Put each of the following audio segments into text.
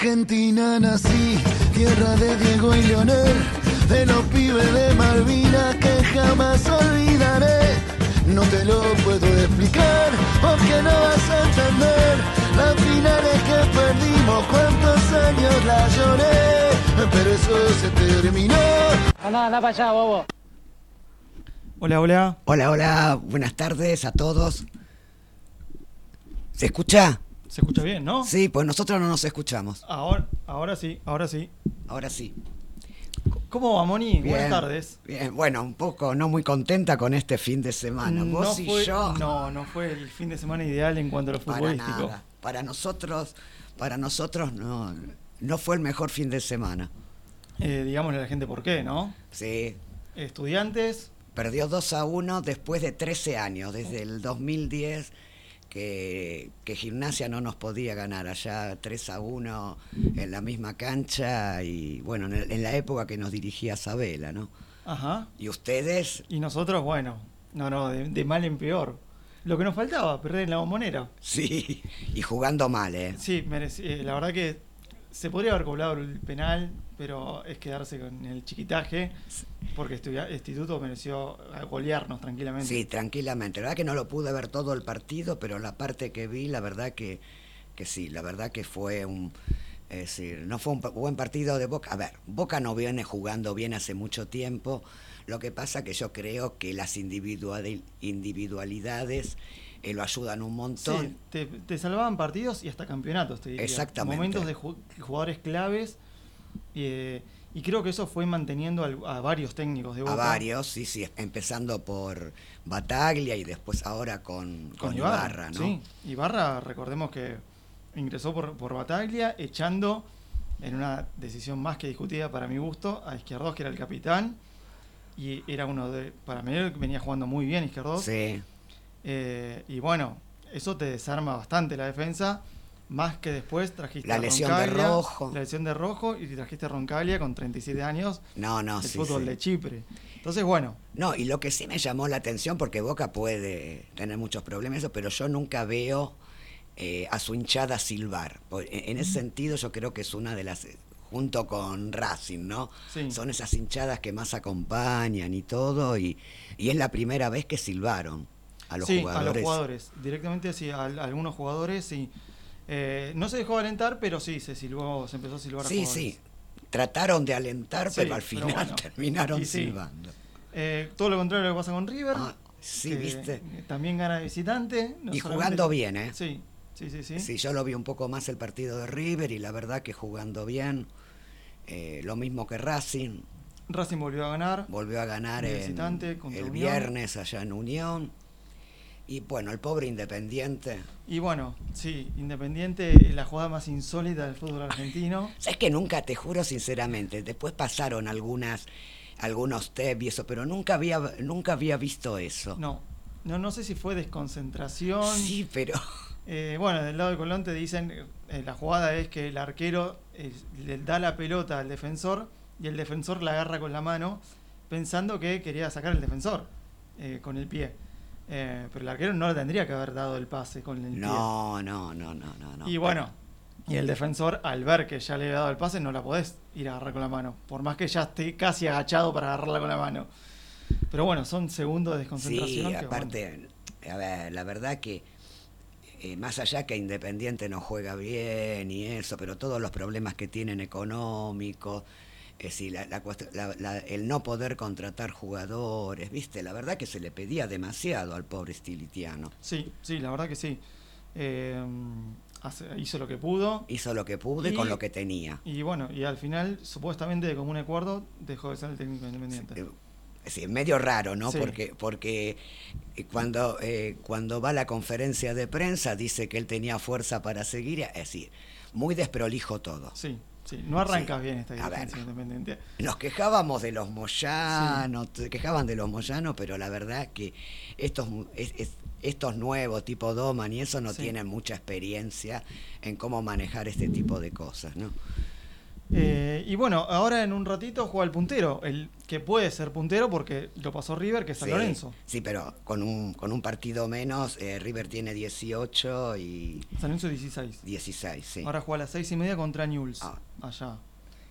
Argentina nací, tierra de Diego y Leonel, de los pibes de Malvinas que jamás olvidaré. No te lo puedo explicar, porque no vas a entender las finales que perdimos, cuántos años la lloré, pero eso se terminó. Anda, anda para allá, bobo. Hola, hola. Hola, hola, buenas tardes a todos. ¿Se escucha? ¿Se escucha bien, no? Sí, pues nosotros no nos escuchamos. Ahora, ahora sí, ahora sí. Ahora sí. ¿Cómo va, Moni? Bien, Buenas tardes. Bien, bueno, un poco no muy contenta con este fin de semana. Mm, Vos y yo. No, no fue el fin de semana ideal en cuanto a lo para futbolístico. nada. Para nosotros, para nosotros no, no fue el mejor fin de semana. Eh, digámosle a la gente por qué, ¿no? Sí, Estudiantes, perdió 2 a 1 después de 13 años, desde el 2010 que, que Gimnasia no nos podía ganar allá 3 a 1 en la misma cancha y bueno, en, el- en la época que nos dirigía Sabela, ¿no? ajá. Y ustedes, Y nosotros, bueno, no, no, de, de mal en peor. Lo que nos faltaba, perder en la bombonera. sí, y jugando mal, ¿eh? Sí, mereci- eh, la verdad que se podría haber cobrado el penal, pero es quedarse con el chiquitaje, porque estudia- Instituto mereció golearnos tranquilamente. Sí, tranquilamente. La verdad que no lo pude ver todo el partido, pero la parte que vi, la verdad que, que sí, la verdad que fue un... Es decir, no fue un buen partido de Boca. A ver, Boca no viene jugando bien hace mucho tiempo. Lo que pasa que yo creo que las individuali- individualidades eh, lo ayudan un montón. Sí, te, te salvaban partidos y hasta campeonatos, te diría. Exactamente. Momentos de ju- jugadores claves. Eh, y creo que eso fue manteniendo a varios técnicos de Boca. A varios, sí, sí, empezando por Bataglia y después ahora con, con, Ibarra, ¿no? Sí, Ibarra, recordemos que ingresó por, por Bataglia, echando en una decisión más que discutida para mi gusto a Izquierdos, que era el capitán. Y era uno de. Para mí venía jugando muy bien Izquierdos. Sí. Eh, y bueno, eso te desarma bastante la defensa. Más que después trajiste La a lesión de Rojo. La lesión de Rojo y trajiste a Roncaglia con 37 años. No, no, el sí, fútbol sí. de Chipre. Entonces, bueno, No, y lo que sí me llamó la atención, porque Boca puede tener muchos problemas, eso, pero yo nunca veo eh, a su hinchada silbar. Por- En, ese sentido, yo creo que es una de las, junto con Racing, ¿no? Sí. Son esas hinchadas que más acompañan y todo, y, y es la primera vez que silbaron a los sí, jugadores. a los jugadores. Directamente sí, a, a algunos jugadores sí. Eh, no se dejó alentar, pero sí, se silbó, se empezó a silbar Sí, sí. Trataron de alentar, Sí, pero al pero final bueno. terminaron sí. silbando. Eh, todo lo contrario de lo que pasa con River. Ah, sí, viste. También gana de visitante. no Y jugando bien, ¿eh? Sí, sí, sí. sí. Sí, yo lo vi un poco más el partido de River y la verdad que jugando bien. Eh, lo mismo que Racing, Racing volvió a ganar. volvió a ganar en- el Unión. viernes allá en Unión. Y bueno, el pobre Independiente. Y bueno, sí, Independiente, la jugada más insólita del fútbol argentino. Sabes que nunca, te juro sinceramente, después pasaron algunas, algunos tep y eso, pero nunca había, nunca había visto eso. No, no, no sé si fue desconcentración. Sí, pero Eh, bueno, del lado de Colón te dicen, eh, la jugada es que el arquero eh, le da la pelota al defensor y el defensor la agarra con la mano pensando que quería sacar el defensor con el pie. Eh, pero el arquero no le tendría que haber dado el pase con el no, no, no, no, no. no. Y bueno, y el defensor al ver que ya le había dado el pase no la podés ir a agarrar con la mano, por más que ya esté casi agachado para agarrarla con la mano. Pero bueno, son segundos de desconcentración. Sí, que, aparte, a ver, la verdad que eh, más allá que Independiente no juega bien y eso, pero todos los problemas que tienen económicos, es decir, la- la la- el no poder contratar jugadores, viste, la verdad que se le pedía demasiado al pobre Stilitiano. Sí, sí, la verdad que sí. Eh, hace- hizo lo que pudo. Hizo lo que pudo y, con lo que tenía. Y bueno, y al final, supuestamente de común acuerdo, dejó de ser el técnico independiente. Eh, Es decir, medio raro, ¿no? Sí. Porque, porque eh, cuando, eh, cuando va a la conferencia de prensa dice que él tenía fuerza para seguir, es decir, muy desprolijo todo. Sí, sí, no arrancas Sí. bien esta dirigencia independiente. Nos quejábamos de los Moyanos, se quejaban de los Moyanos, pero la verdad que estos, es- es- estos nuevos, tipo Doman y eso, no tienen mucha experiencia en cómo manejar este tipo de cosas, ¿no? Eh, y bueno, ahora en un ratito juega el puntero, el que puede ser puntero porque lo pasó River, que es San Sí, Lorenzo. Sí, pero con un, con un partido menos, eh, River tiene 18 y San Lorenzo 16. 16, sí. Ahora juega a las 6 y media contra Newell's, Ah. allá.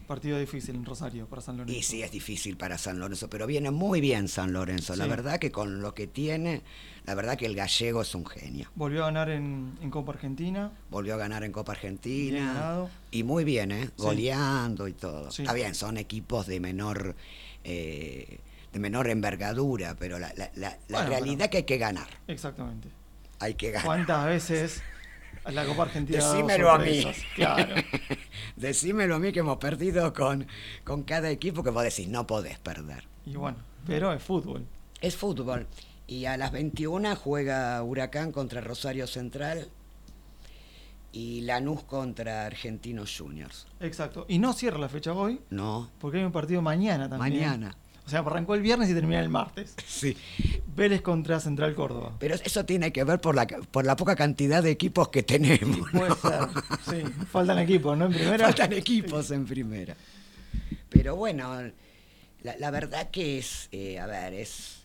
Partido difícil en Rosario para San Lorenzo. Y sí, es difícil para San Lorenzo, pero viene muy bien San Lorenzo. La verdad que con lo que tiene, la verdad que el gallego es un genio. Volvió a ganar en, en Copa Argentina. Volvió a ganar en Copa Argentina. Y muy bien, ¿eh? Sí. Goleando y todo. Sí. Está bien, son equipos de menor eh, de menor envergadura, pero la, la- la- la Bueno, realidad bueno. que hay que ganar. Exactamente. Hay que ganar. ¿Cuántas veces a la Copa Argentina? Decímelo a mí. Claro. Decímelo a mí que hemos perdido con, con cada equipo que vos decís, no podés perder. Y bueno, pero es fútbol. Es fútbol. Y a las 21 juega Huracán contra Rosario Central y Lanús contra Argentinos Juniors. Exacto. Y no cierra la fecha hoy, No, porque hay un partido mañana también. mañana. O sea, arrancó el viernes y termina el martes. Sí. Vélez contra Central Córdoba. Pero eso tiene que ver por la, por la poca cantidad de equipos que tenemos. Puede ¿no? ser. Sí, faltan equipos, ¿no? En primera. Faltan equipos en primera. Pero bueno, la, la verdad que es, eh, a ver, es,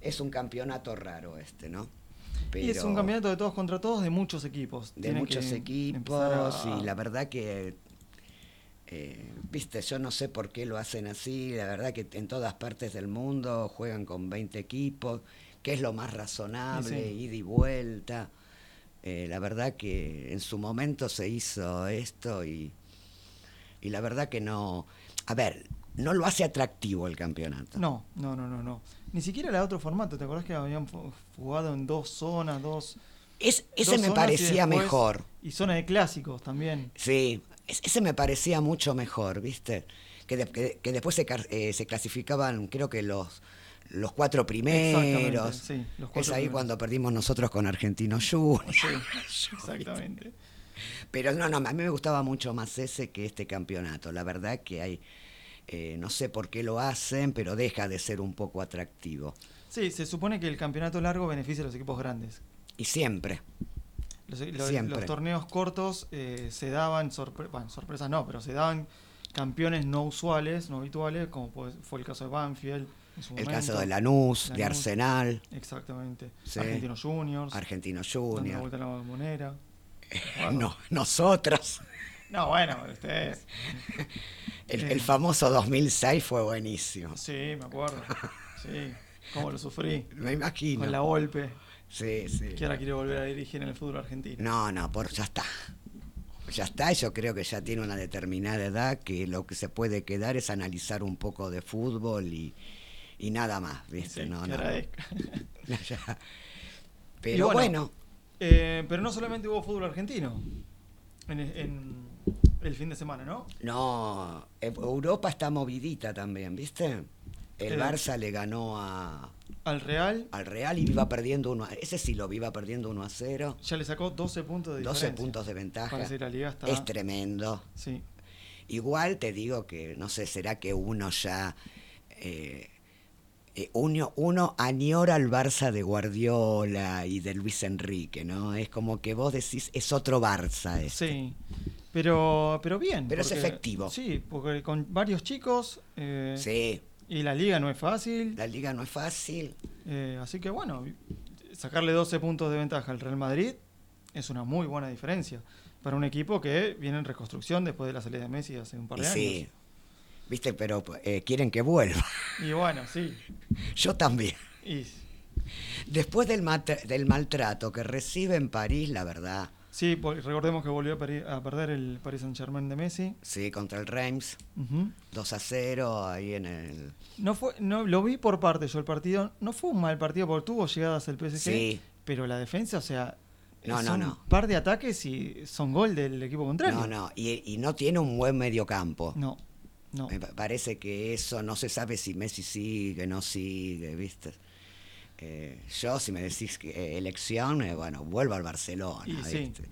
es un campeonato raro este, ¿no? Y es Pero un campeonato de todos contra todos de muchos equipos. de Tienen muchos equipos a- y la verdad que, eh, viste, yo no sé por qué lo hacen así, la verdad que en todas partes del mundo juegan con 20 equipos, que es lo más razonable, sí. ida y vuelta. Eh, la verdad que en su momento se hizo esto y, y la verdad que no, a ver, no lo hace atractivo el campeonato. No, no, no, no, no. Ni siquiera era otro formato. ¿Te acordás que habían jugado en dos zonas, dos. Es, ese dos me y parecía después- mejor. Y zona de clásicos también. Sí, ese me parecía mucho mejor, ¿viste? Que, de- que- que después se, eh, se clasificaban, creo que los, los cuatro primeros. Sí, los es cuatro ahí primeros. cuando perdimos nosotros con Argentinos Juniors. Sí, exactamente. Pero no, no, a mí me gustaba mucho más ese que este campeonato. La verdad que hay, eh, no sé por qué lo hacen, pero deja de ser un poco atractivo. Sí, se supone que el campeonato largo beneficia a los equipos grandes. Y siempre. Los, los- los torneos cortos eh, se daban, sorpre- bueno, sorpresas no, pero se daban campeones no usuales, no habituales, como fue el caso de Banfield. en su El momento. caso de Lanús, de Lanús. Arsenal, Exactamente. Sí. Argentinos Juniors. Argentinos Juniors. vuelta a la bombonera. No, nosotros. No, bueno, ustedes. El, Eh. el famoso 2006 fue buenísimo. Sí, me acuerdo. Sí, cómo lo sufrí. Me imagino. Con la golpe, Sí, sí. que ahora quiere volver a dirigir en el fútbol argentino. No, no, por, ya está. Ya está, yo creo que ya tiene una determinada edad que lo que se puede quedar es analizar un poco de fútbol y, y nada más, ¿viste? Sí, no, no. Ya. Pero bueno, Eh, pero no solamente hubo fútbol argentino en, en el fin de semana, ¿no? no, Europa está movidita también, ¿viste? El. Barça le ganó a, Al Real al Real y iba perdiendo uno ese sí lo iba perdiendo 1 a 0, ya le sacó 12 puntos de 12 diferencia. puntos de ventaja. Parece la liga está... Es tremendo. Sí, Igual te digo que, no sé, será que uno ya. eh, eh, uno, uno añora al Barça de Guardiola y de Luis Enrique, ¿no? Es como que vos decís, es otro Barça este. sí. Pero, pero bien. Pero es efectivo. Sí, porque con varios chicos eh, Sí, y la liga no es fácil. la liga no es fácil. eh, así que bueno, sacarle 12 puntos de ventaja al Real Madrid es una muy buena diferencia para un equipo que viene en reconstrucción después de la salida de Messi hace un par Y de sí, años. viste, pero eh, quieren que vuelva. Y bueno, sí. Yo también. Y, Después del maltrato que recibe en París, la verdad, sí, recordemos que volvió a, perder el Paris Saint Germain de Messi. sí, contra el Reims, Ujú. 2 a 0, ahí en el. No fue, no, lo vi por parte yo el partido. No fue un mal partido porque tuvo llegadas el PSG. Sí. Pero la defensa, o sea, No, no, son no. un par de ataques y son gol del equipo contrario. No, no, y, y no tiene un buen mediocampo. No, no. Me pa- parece que eso no se sabe si Messi sigue, no sigue, ¿viste? Eh, yo, si me decís que eh, elección, eh, bueno, vuelvo al Barcelona, Y sí, ¿viste?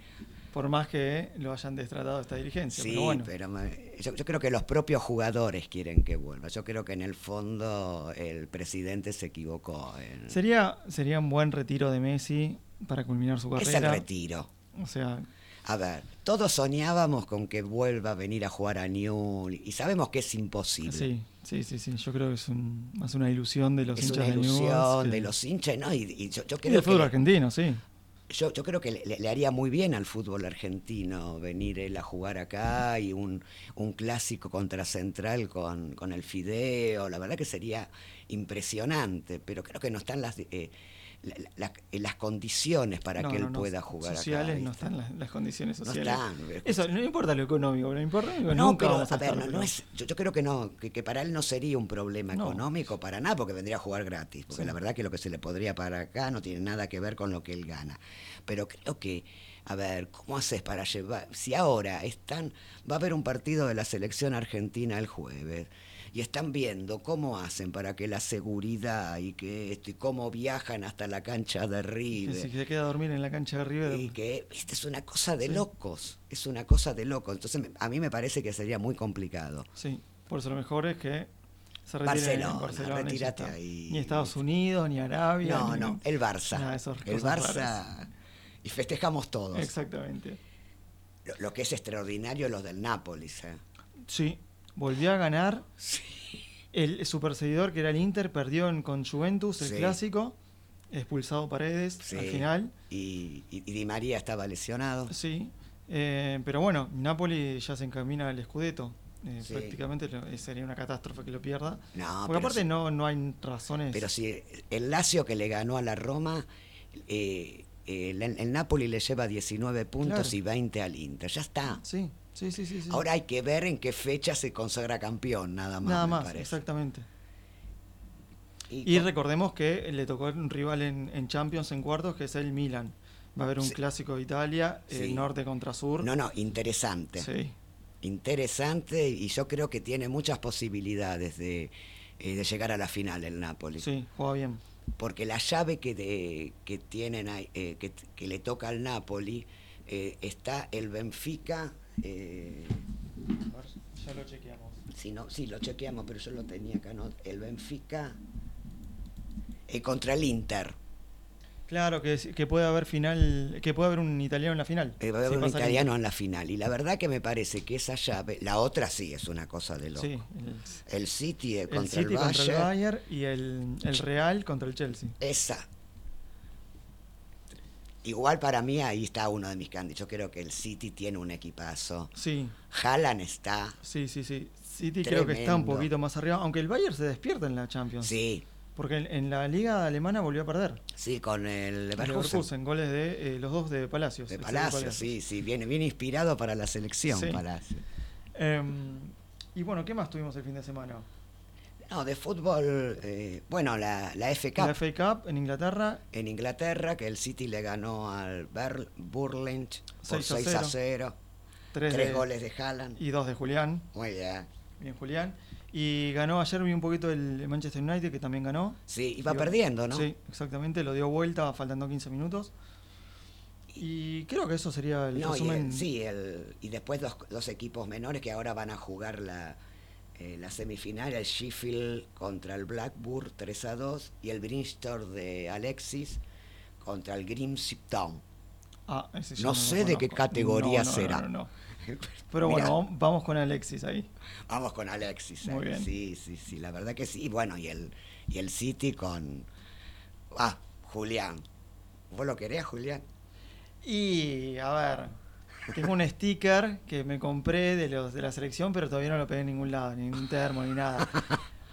Por más que lo hayan destratado esta dirigencia. Sí, pero bueno. pero me- yo, yo creo que los propios jugadores quieren que vuelva. Yo creo que en el fondo el presidente se equivocó. en- Sería, sería un buen retiro de Messi para culminar su es el carrera. retiro. O sea, A ver, todos soñábamos con que vuelva a venir a jugar a Newell y sabemos que es imposible. Sí, sí, sí, sí. Yo creo que es un- más una ilusión de los es hinchas una de Newell's ilusión que- de los hinchas, ¿no? Y, y yo, yo y creo del que fútbol le- argentino, sí. yo, yo creo que le haría muy bien al fútbol argentino venir él a jugar acá y un, un clásico contra Central con, con el Fideo. La verdad que sería impresionante, pero creo que no están las, eh, la- la- eh, las condiciones para No, que él no, no. pueda jugar Sociales acá. no están las, las condiciones No sociales. están. Eso, no importa lo económico, es que No, nunca pero vamos a, a ver, estar, no, no es, yo, yo creo que no, que, que para él no sería un problema No. económico para nada, porque vendría a jugar gratis, porque Sí. la verdad que lo que se le podría pagar acá no tiene nada que ver con lo que él gana. Pero creo que, a ver, ¿cómo haces para llevar? Si ahora están, va a haber un partido de la selección argentina el jueves. Y están viendo cómo hacen para que la seguridad y que esto, y cómo viajan hasta la cancha de River. si se queda a dormir en la cancha de River. Y que, viste, es una cosa de Sí. locos, es una cosa de locos. Entonces, a mí me parece que sería muy complicado. Sí, por eso lo mejor es que se Barcelona, en Barcelona. retírate está. ahí. Ni Estados Unidos, ni Arabia. No, ni- no, el Barça. Nada el Barça. raras. Y festejamos todos. Exactamente. Lo, lo que es extraordinario los del Nápoles. ¿eh? Sí, volvió a ganar. Sí. El super seguidor que era el Inter perdió en, con Juventus el Sí. clásico. Expulsado Paredes Sí. al final. Y, Di María estaba lesionado. Sí. Eh, pero bueno, Napoli ya se encamina al Scudetto. Eh, Sí. Prácticamente eh, sería una catástrofe que lo pierda. No, Porque aparte no, no hay razones. Pero si el Lazio que le ganó a la Roma, eh, el, el Napoli le lleva 19 puntos Claro. y 20 al Inter. Ya está. Sí, sí, sí, sí. sí. Ahora hay que ver en qué fecha se consagra campeón, nada más. Nada me más, parece. exactamente. Y recordemos que le tocó un rival en, en Champions en cuartos, que es el Milan. Va a haber un Sí. clásico de Italia, eh, Sí. norte contra sur. No, no, interesante. Sí, Interesante y yo creo que tiene muchas posibilidades de, eh, de llegar a la final el Napoli. sí, juega bien. Porque la llave que, de- que tienen ahí, eh, que, que le toca al Napoli eh, está el Benfica. Eh, ya lo chequeamos. si no, sí, lo chequeamos, pero yo lo tenía acá, ¿no? El Benfica eh, contra el Inter. Claro, que, que puede haber final, que puede haber un italiano en la final. Eh, va a haber un el italiano en la final. Y la verdad que me parece que esa llave, la otra sí es una cosa de loco. Sí, el, El City eh, el contra City contra el Bayern. Bayern y el, el Real contra el Chelsea. Esa. Igual para mí ahí está uno de mis candidatos. Yo creo que el City tiene un equipazo. Sí, Haaland está. sí, sí, sí. City creo que está un poquito más arriba, aunque el Bayern se despierta en la Champions. Sí, Porque en, en la liga alemana volvió a perder. sí, con el Leverkusen. Goles de eh, los dos de Palacios. De Excel Palacio, sí, sí. Viene bien inspirado para la selección, Sí. Palacio. Em, y bueno, ¿qué más tuvimos el fin de semana? No, de fútbol, eh, bueno, la, la FA Cup La FA Cup en Inglaterra, en Inglaterra, que el City le ganó al Burlingame por 6 a 6 a 0. 3 Tres goles de Haaland. y 2 de Julián. Muy bien. Bien, Julián. Y ganó ayer, vi un poquito el Manchester United, que también ganó. Sí, iba Dio- perdiendo, ¿no? Sí, exactamente, lo dio vuelta faltando 15 minutos. Y creo que eso sería el No, y resumen. el- sí, el, y después dos, dos equipos menores que ahora van a jugar la, eh, la semifinal, el Sheffield contra el Blackburn 3 a 2 y el Bristol de Alexis contra el Grimsby Town. Ah, ese No lo sé de qué categoría No, no, no, será. no, no. Pero Mirá, bueno, vamos- vamos con Alexis ahí. Vamos con Alexis. Muy eh. bien. Sí, sí, sí, la verdad que sí. Y bueno, y el, y el City con... Ah, Julián. ¿Vos lo querés, Julián? Y a ver, tengo un sticker que me compré de los de la selección, pero todavía no lo pegué en ningún lado, ni en un termo, ni nada.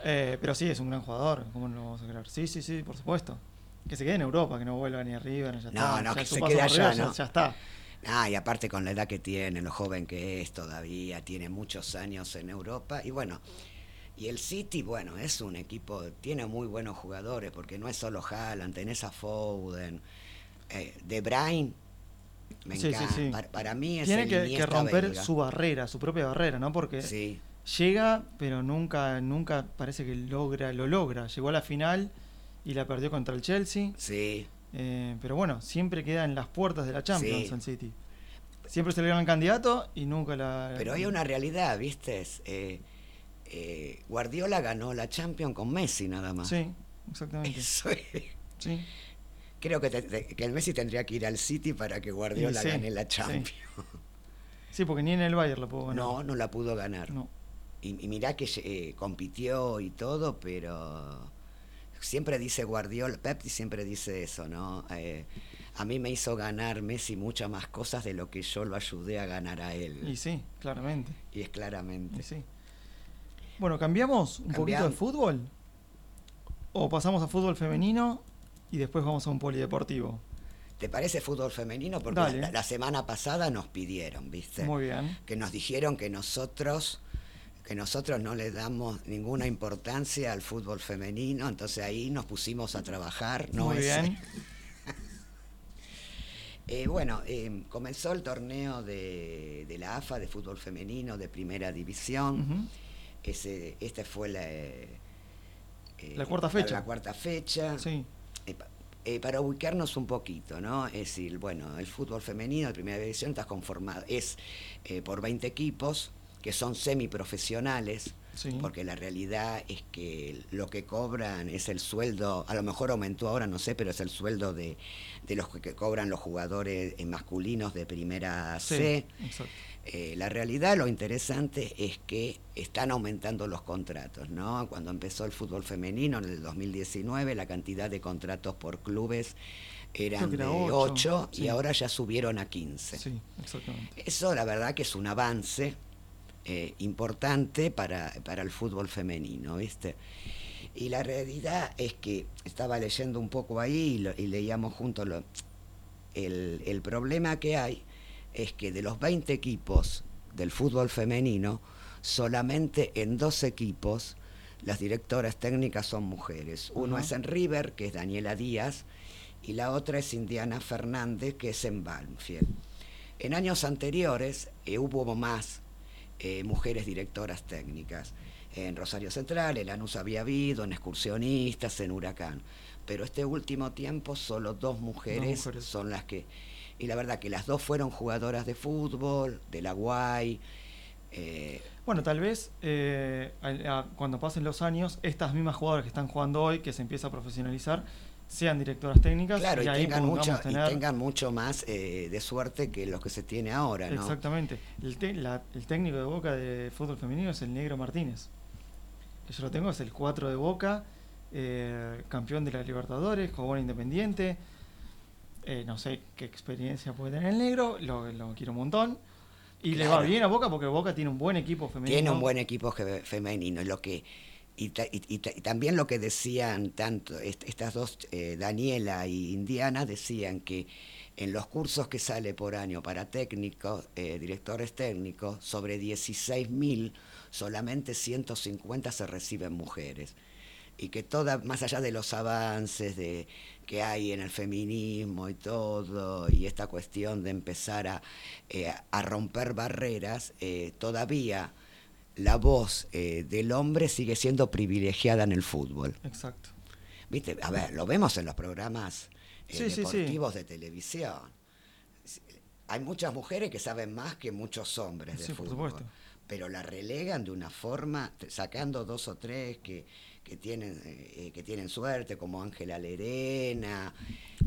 Eh, pero sí, es un gran jugador, ¿cómo no lo vamos a creer? Sí, sí, sí, por supuesto. Que se quede en Europa, que no vuelva ni arriba, ni ya No, está. no, Ya que se quede allá, ya está. Ah, y aparte con la edad que tiene, lo joven que es todavía, tiene muchos años en Europa. Y bueno, y el City, bueno, es un equipo, tiene muy buenos jugadores, porque no es solo Haaland, tenés a Foden, eh, De Bruyne, me Sí, sí, encanta. sí. Para, para mí es Tiene que, que romper belga. su barrera, su propia barrera, ¿no? Porque llega, pero nunca, nunca parece que logra, lo logra. Llegó a la final y la perdió contra el Chelsea. sí, Eh, pero bueno, siempre queda en las puertas de la Champions el City. Siempre es el gran candidato y nunca la. pero hay una realidad, ¿viste? Eh, eh, Guardiola ganó la Champions con Messi nada más. Sí, exactamente. Eso es- Sí. Creo que, te- te- que el Messi tendría que ir al City para que Guardiola sí, gane la. Champions. Sí, porque ni en el Bayern lo pudo ganar. No, no la pudo ganar. No. Y, y mirá que eh, compitió y todo, pero siempre dice Guardiola, Pep siempre dice eso, ¿no? Eh, a mí me hizo ganar Messi muchas más cosas de lo que yo lo ayudé a ganar a él. Y sí, claramente. Y es claramente. Y sí. Bueno, ¿cambiamos un poquito de fútbol? ¿O pasamos a fútbol femenino y después vamos a un polideportivo? ¿Te parece fútbol femenino? Porque la, la semana pasada nos pidieron, ¿viste? Muy bien. Que nos dijeron que nosotros que nosotros no le damos ninguna importancia al fútbol femenino, entonces ahí nos pusimos a trabajar, no Muy bien. Eh, bueno, eh, comenzó el torneo de, de la AFA de fútbol femenino de primera división. Ese, esta fue la, eh, eh, La cuarta fecha. La cuarta fecha. Sí. Eh, pa- para ubicarnos un poquito, ¿no? Es decir, bueno, el fútbol femenino de primera división está conformado, es eh, por 20 equipos que son semiprofesionales, Sí. porque la realidad es que lo que cobran es el sueldo, a lo mejor aumentó ahora, no sé, pero es el sueldo de, de los que, cobran los jugadores eh, masculinos de primera Sí, C. exacto. Eh, la realidad, lo interesante es que están aumentando los contratos, ¿no? Cuando empezó el fútbol femenino en el 2019, la cantidad de contratos por clubes eran de era 8 ocho, y ahora ya subieron a 15. Sí, exactamente. Eso la verdad que es un avance eh, importante para, para el fútbol femenino, ¿viste? Y la realidad es que estaba leyendo un poco ahí y, lo- y leíamos juntos lo- el, el problema que hay es que de los 20 equipos del fútbol femenino, solamente en dos equipos las directoras técnicas son mujeres. Uno es en River, que es Daniela Díaz, y la otra es Indiana Fernández, que es en Banfield. En años anteriores eh, hubo más eh, mujeres directoras técnicas. En Rosario Central, en Lanús había habido, en excursionistas, en Huracán. Pero este último tiempo solo dos mujeres, mujeres. son las que... Y la verdad que las dos fueron jugadoras de fútbol, de la UAI. eh, Bueno, tal vez eh, a- cuando pasen los años, estas mismas jugadoras que están jugando hoy, que se empieza a profesionalizar, sean directoras técnicas claro, y, y ahí tengan mucho, y tengan mucho más eh, de suerte que los que se tiene ahora, ¿no? Exactamente. El, te- la- el técnico de Boca de fútbol femenino es el Negro Martínez. Yo lo tengo, es el 4 de Boca, eh, campeón de la Libertadores, jugó en Independiente. Eh, no sé qué experiencia puede tener el Negro, lo, lo quiero un montón. Y le va bien a Boca porque Boca tiene un buen equipo femenino. Tiene un buen equipo femenino. y Lo que, y, ta- y- y ta- y también lo que decían tanto est- estas dos, eh, Daniela y Indiana, decían que en los cursos que sale por año para técnicos, eh, directores técnicos, sobre 16.000, solamente 150 se reciben mujeres. Y que toda, más allá de los avances de, que hay en el feminismo y todo, y esta cuestión de empezar a, eh, a romper barreras, eh, todavía la voz eh, del hombre sigue siendo privilegiada en el fútbol. Exacto. ¿Viste? A ver, lo vemos en los programas eh, Sí, sí, sí. deportivos de televisión. Hay muchas mujeres que saben más que muchos hombres de Sí, por fútbol. supuesto. Pero la relegan de una forma, sacando dos o tres que, que tienen, eh, que tienen suerte, como Ángela Lerena,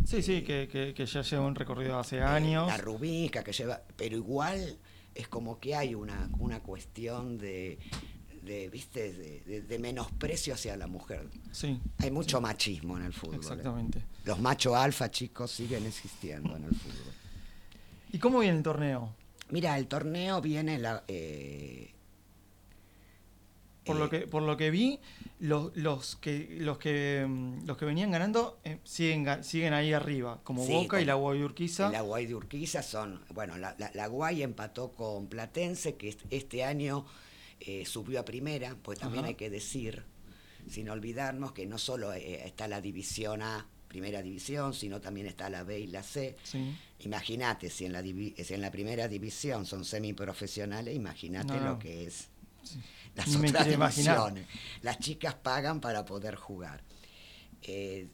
Sí, sí, eh, que, que- que ya lleva un recorrido hace eh, años. la Rubisca que lleva, pero igual es como que hay una, una cuestión de, de viste, de, de- de menosprecio hacia la mujer. Sí, Hay mucho machismo en el fútbol. exactamente. Los machos alfa, chicos, siguen existiendo en el fútbol. ¿Y cómo viene el torneo? Mira, el torneo viene la. eh, Por eh, lo que por lo que vi, los, los que los que mm, los que venían ganando eh, siguen siguen ahí arriba, como Sí, Boca y la Guayurquiza. La Guay de Urquiza son. Bueno, la, la, la Guay empató con Platense, que est- este año eh, subió a primera, pues también Ajá. hay que decir, sin olvidarnos, que no solo eh, está la división A, primera división, sino también está la B y la C. Sí. Imagínate, si en la si en la primera división son semiprofesionales, imagínate no. lo que es Sí. Las Ni otras divisiones. Las chicas pagan para poder jugar. Eh,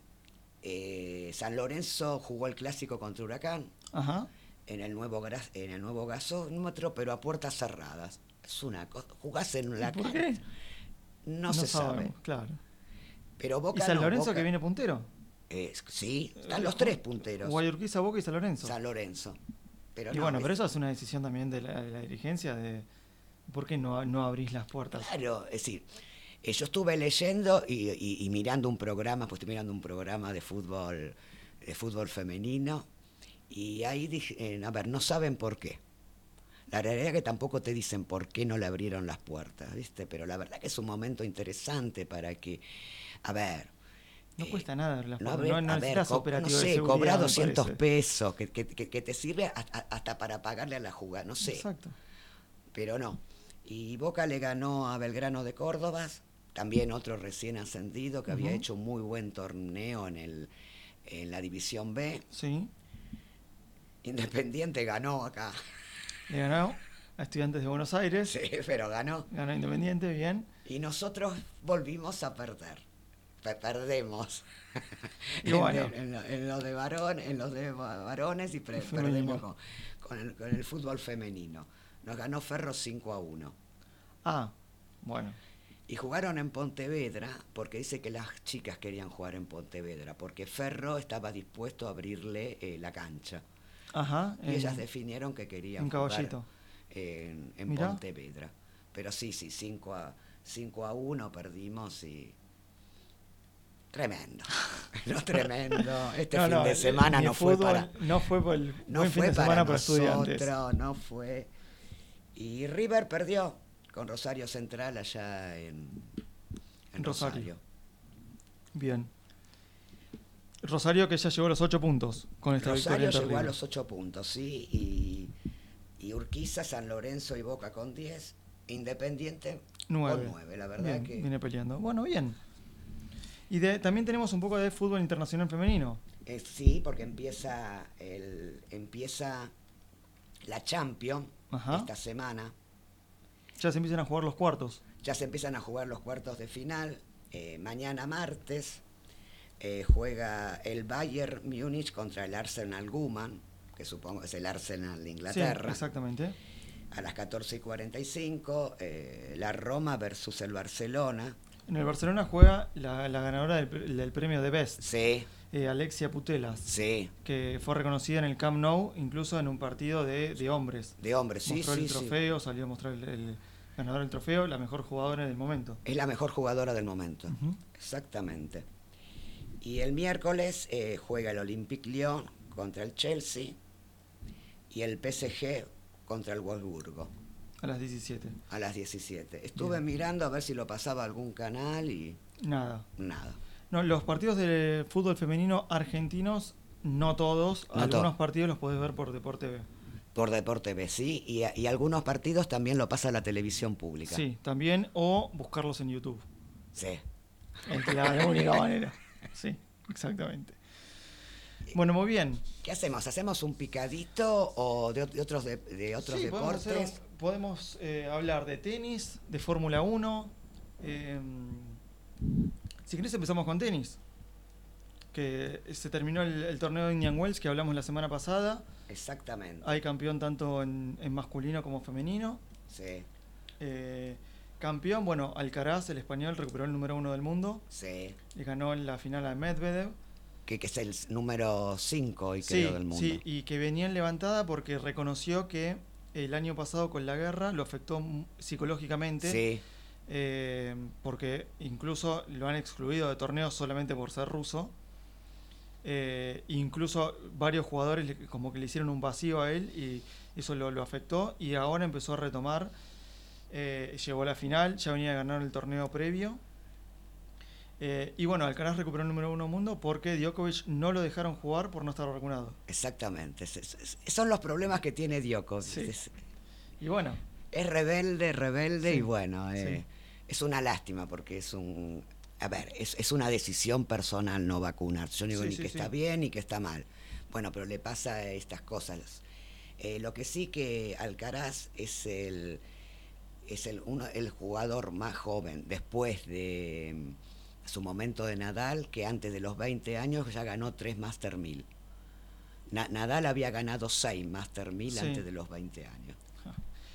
eh, San Lorenzo jugó el clásico contra Huracán Ajá. en el nuevo gas- en el nuevo gasómetro, pero a puertas cerradas. Es una cosa. Jugás en la ¿Por qué? No, se sabe. sabemos, Claro. Pero ¿Y San no, Lorenzo Boca- que viene puntero? Eh, sí, están los tres punteros. Guayurquiza, Boca y San Lorenzo. San Lorenzo. Pero y no, bueno, es- pero eso es una decisión también de la, de la dirigencia de por qué no, no abrís las puertas. Claro, es decir, eh, yo estuve leyendo y, y- y mirando un programa, pues estoy mirando un programa de fútbol, de fútbol femenino, y ahí dije, eh, a ver, no saben por qué. La realidad es que tampoco te dicen por qué no le abrieron las puertas, ¿viste? Pero la verdad que es un momento interesante para que, a ver, No cuesta nada no, puertas. habré- No, no a ver, no sé, cobrar me 200 parece. pesos, que, que- que- que te sirve hasta, hasta para pagarle a la jugada, no sé Exacto. pero no. Y Boca le ganó a Belgrano de Córdoba, también otro recién ascendido que había hecho un muy buen torneo en, el, en la División B. Sí. Independiente ganó acá, Le ganó a Estudiantes de Buenos Aires. sí, pero ganó. Ganó Independiente, bien. Y nosotros volvimos a perder. Pe- Perdemos. Y en, bueno. en- en en lo de varón, en los de va- varones y perdemos con, con el, con el fútbol femenino. Nos ganó Ferro 5 a 1. Ah, bueno. Y jugaron en Pontevedra porque dice que las chicas querían jugar en Pontevedra, porque Ferro estaba dispuesto a abrirle eh, la cancha. Ajá. Y ellas definieron que querían jugar en. Pontevedra. Pero sí, sí, 5 a, 5 a 1 perdimos y... Tremendo. No tremendo. Este No, fin no, de el- semana no fue para... No fue por el No buen fin fue de para semana para estudiantes. nosotros, no fue. Y River perdió con Rosario Central allá en, en Rosario. Rosario. Bien. Rosario que ya llegó a los 8 puntos con esta Rosario victoria. ante llegó a los ocho puntos, sí, y, y Urquiza, San Lorenzo y Boca con 10, Independiente Nueve. con 9, la verdad Bien, que Viene peleando. Bueno, bien. Y de- también tenemos un poco de fútbol internacional femenino. eh, sí, porque empieza el empieza la Champions Ajá. esta semana. Ya se empiezan a jugar los cuartos. Ya se empiezan a jugar los cuartos de final. Eh, mañana martes eh, juega el Bayern Múnich contra el Arsenal Guman, que supongo es el Arsenal de Inglaterra. Sí, exactamente. a las 14 y 45, eh, la Roma versus el Barcelona. En el Barcelona juega la, la ganadora del, pre- del premio de Best, Sí, eh, Alexia Putelas, sí, que fue reconocida en el Camp Nou, incluso en un partido de, de hombres. de hombre, sí, Mostró sí, el sí. trofeo, salió a mostrar el, el ganador del trofeo, la mejor jugadora del momento. Es la mejor jugadora del momento. Exactamente. Y el miércoles eh, juega el Olympique Lyon contra el Chelsea y el PSG contra el Wolfsburgo A las 17. a las 17. Estuve Bien. mirando a ver si lo pasaba algún canal y Nada. nada. No, los partidos de fútbol femenino argentinos, no todos. No Algunos partidos los podés ver por Deporte B. Por Deporte B, sí, y, y algunos partidos también lo pasa la televisión pública. Sí, también, o buscarlos en YouTube. Sí. Es la, única manera. Sí, exactamente. Bueno, muy bien. ¿Qué hacemos? ¿Hacemos un picadito o de, ot- de otros, de, de otros Sí, deportes? Podemos, eh, hablar de tenis, de Fórmula 1. eh, si querés empezamos con tenis. Que se terminó el, el torneo de Indian Wells que hablamos la semana pasada. Exactamente. Hay campeón tanto en, en masculino como femenino. Sí, Eh, campeón, bueno, Alcaraz, el español, recuperó el número uno del mundo. sí. Y ganó en la final a Medvedev. Que, que es el número 5 hoy Sí, creo del mundo. sí, y que venía en levantada porque reconoció que el año pasado con la guerra lo afectó psicológicamente. Sí, eh, porque incluso lo han excluido de torneos solamente por ser ruso. Eh, incluso varios jugadores le- como que le hicieron un vacío a él y eso lo, lo afectó y ahora empezó a retomar. eh, llegó a la final, ya venía a ganar el torneo previo. Eh, y bueno, Alcaraz recuperó el número uno mundo porque Djokovic no lo dejaron jugar por no estar vacunado. exactamente. Es- es- es- son los problemas que tiene Djokovic. Sí. Es, Y bueno, es rebelde, rebelde Sí, y bueno, eh, sí. es una lástima porque es un... A ver, es, una decisión personal no vacunarse. Yo no digo ni que está bien ni que está mal. Bueno, pero le pasa estas cosas. Eh, lo que sí que Alcaraz es el es el, uno, el jugador más joven después de mm, su momento de Nadal, que antes de los 20 años ya ganó tres Master 1000. Na- Nadal había ganado seis Master 1000 Sí. antes de los 20 años.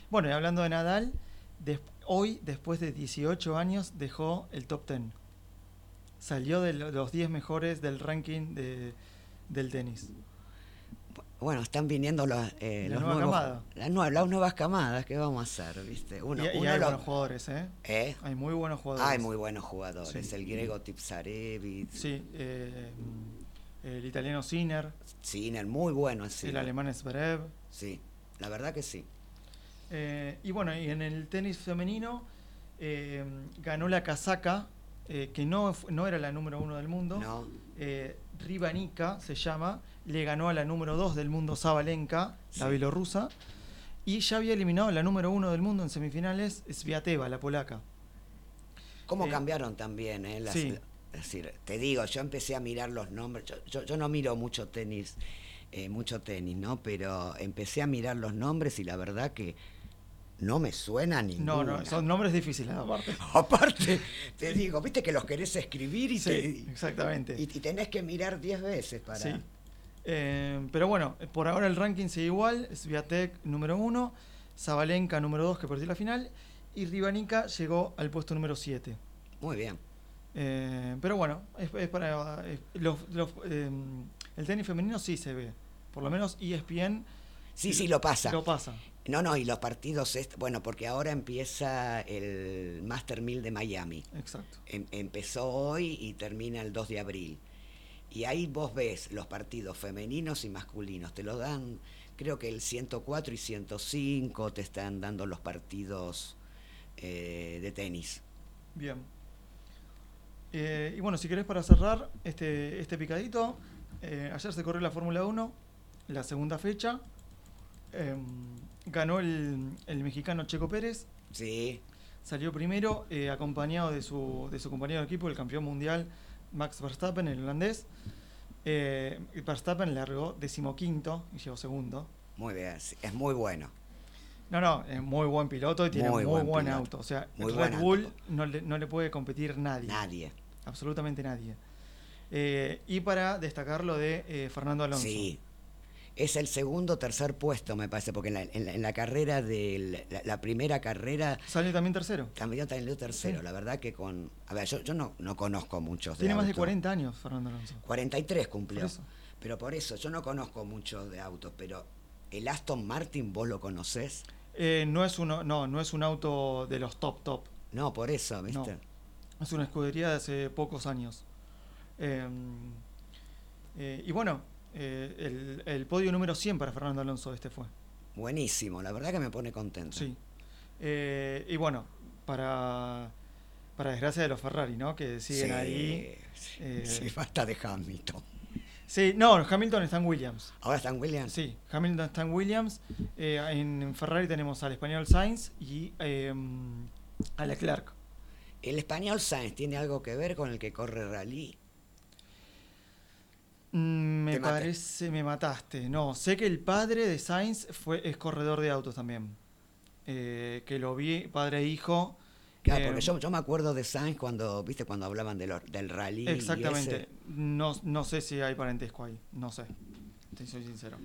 bueno, y hablando de Nadal, des- hoy, después de 18 años, dejó el top 10. salió de lo- los 10 mejores del ranking de, del tenis. Bueno, están viniendo los, eh, La los nueva nuevos, camada. las, nue- las nuevas camadas, ¿qué vamos a hacer? ¿viste? Uno, y, y uno hay lo- buenos jugadores, ¿eh? ¿Eh? Hay muy buenos jugadores. Hay muy buenos jugadores. Sí. El griego Tipsarevich, Sí, eh, el italiano Sinner, Sinner, muy bueno el alemán Zverev. Sí, la verdad que sí. Y bueno, y en el tenis femenino ganó la casaca, que no, no era la número uno del mundo. No, Rivanica se llama, le ganó a la número 2 del mundo Sabalenka, la bielorrusa, y ya había eliminado a la número 1 del mundo en semifinales, Sviateva, la polaca. ¿Cómo Eh, cambiaron también? Eh? Las- sí. Es decir, te digo, yo empecé a mirar los nombres. Yo, yo, yo no miro mucho tenis, eh, mucho tenis, ¿no? Pero empecé a mirar los nombres y la verdad que no me suena No, ninguno. no, son nombres difíciles aparte. Aparte, te digo, viste que los querés escribir y, Sí, te- exactamente. y, y tenés que mirar 10 veces para. Sí. Eh, pero bueno, por ahora el ranking sigue igual, Sviatek número 1, Sabalenka número 2 que perdió la final, y Rivanica llegó al puesto número 7. Muy bien. Eh, pero bueno, es, es para es- los- los, eh, el tenis femenino sí se ve. Por lo menos ESPN Sí, sí, lo pasa. lo pasa. No, no, y los partidos, bueno, porque ahora empieza el Master 1000 de Miami. Exacto. Em- empezó hoy y termina el 2 de abril. Y ahí vos ves los partidos femeninos y masculinos. Te lo dan, creo que el 104 y 105 te están dando los partidos eh, de tenis. Bien. Eh, y bueno, si querés para cerrar este, este picadito, eh, ayer se corrió la Fórmula 1, la segunda fecha. Em, ganó el, el mexicano Checo Pérez, Sí, salió primero acompañado de su, de su compañero de equipo, el campeón mundial Max Verstappen, el holandés. Eh, Verstappen largó decimoquinto y llegó segundo. muy bien, es muy bueno. No, no, es muy buen piloto y tiene Muy muy, buen auto. O sea, Muy Red Bull no le, no le puede competir nadie. Nadie. Absolutamente nadie. Eh, y para destacar lo de eh, Fernando Alonso. Sí. Es el segundo o tercer puesto, me parece, porque en la, en la- en la carrera de la, la primera carrera Salió también tercero. también salió tercero. Sí. La verdad que con. A ver, yo, yo no, no conozco muchos Tiene más de autos. 40 años Fernando Alonso. 43 cumplió. Por. Pero por eso, yo no conozco mucho de autos, pero el Aston Martin, ¿vos lo conocés? Eh, no, es uno, no, no es un auto de los top top. No, por eso, ¿viste? No. Es una escudería de hace pocos años. Eh, eh, y bueno, eh, el, el podio número 100 para Fernando Alonso este fue. Buenísimo, la verdad que me pone contento. Sí. Eh, y bueno, para, para desgracia de los Ferrari, ¿no? Que siguen Sí, ahí. sí, eh, sí, basta de Hamilton. Sí, no, Hamilton está en Williams. Ahora están Williams. Sí, Hamilton está en Williams. Eh, en, en Ferrari tenemos al español Sainz y eh, a Leclerc. ¿El español Sainz tiene algo que ver con el que corre rally? Mm, me Te parece, me mataste. No, sé que el padre de Sainz fue, es corredor de autos también. Eh, que lo vi, padre e hijo. Claro, Eh, porque yo, yo me acuerdo de Sainz cuando, viste, cuando hablaban de lo- del rally. y Exactamente. ese. No, no sé si hay parentesco ahí. No sé. Te soy sincero.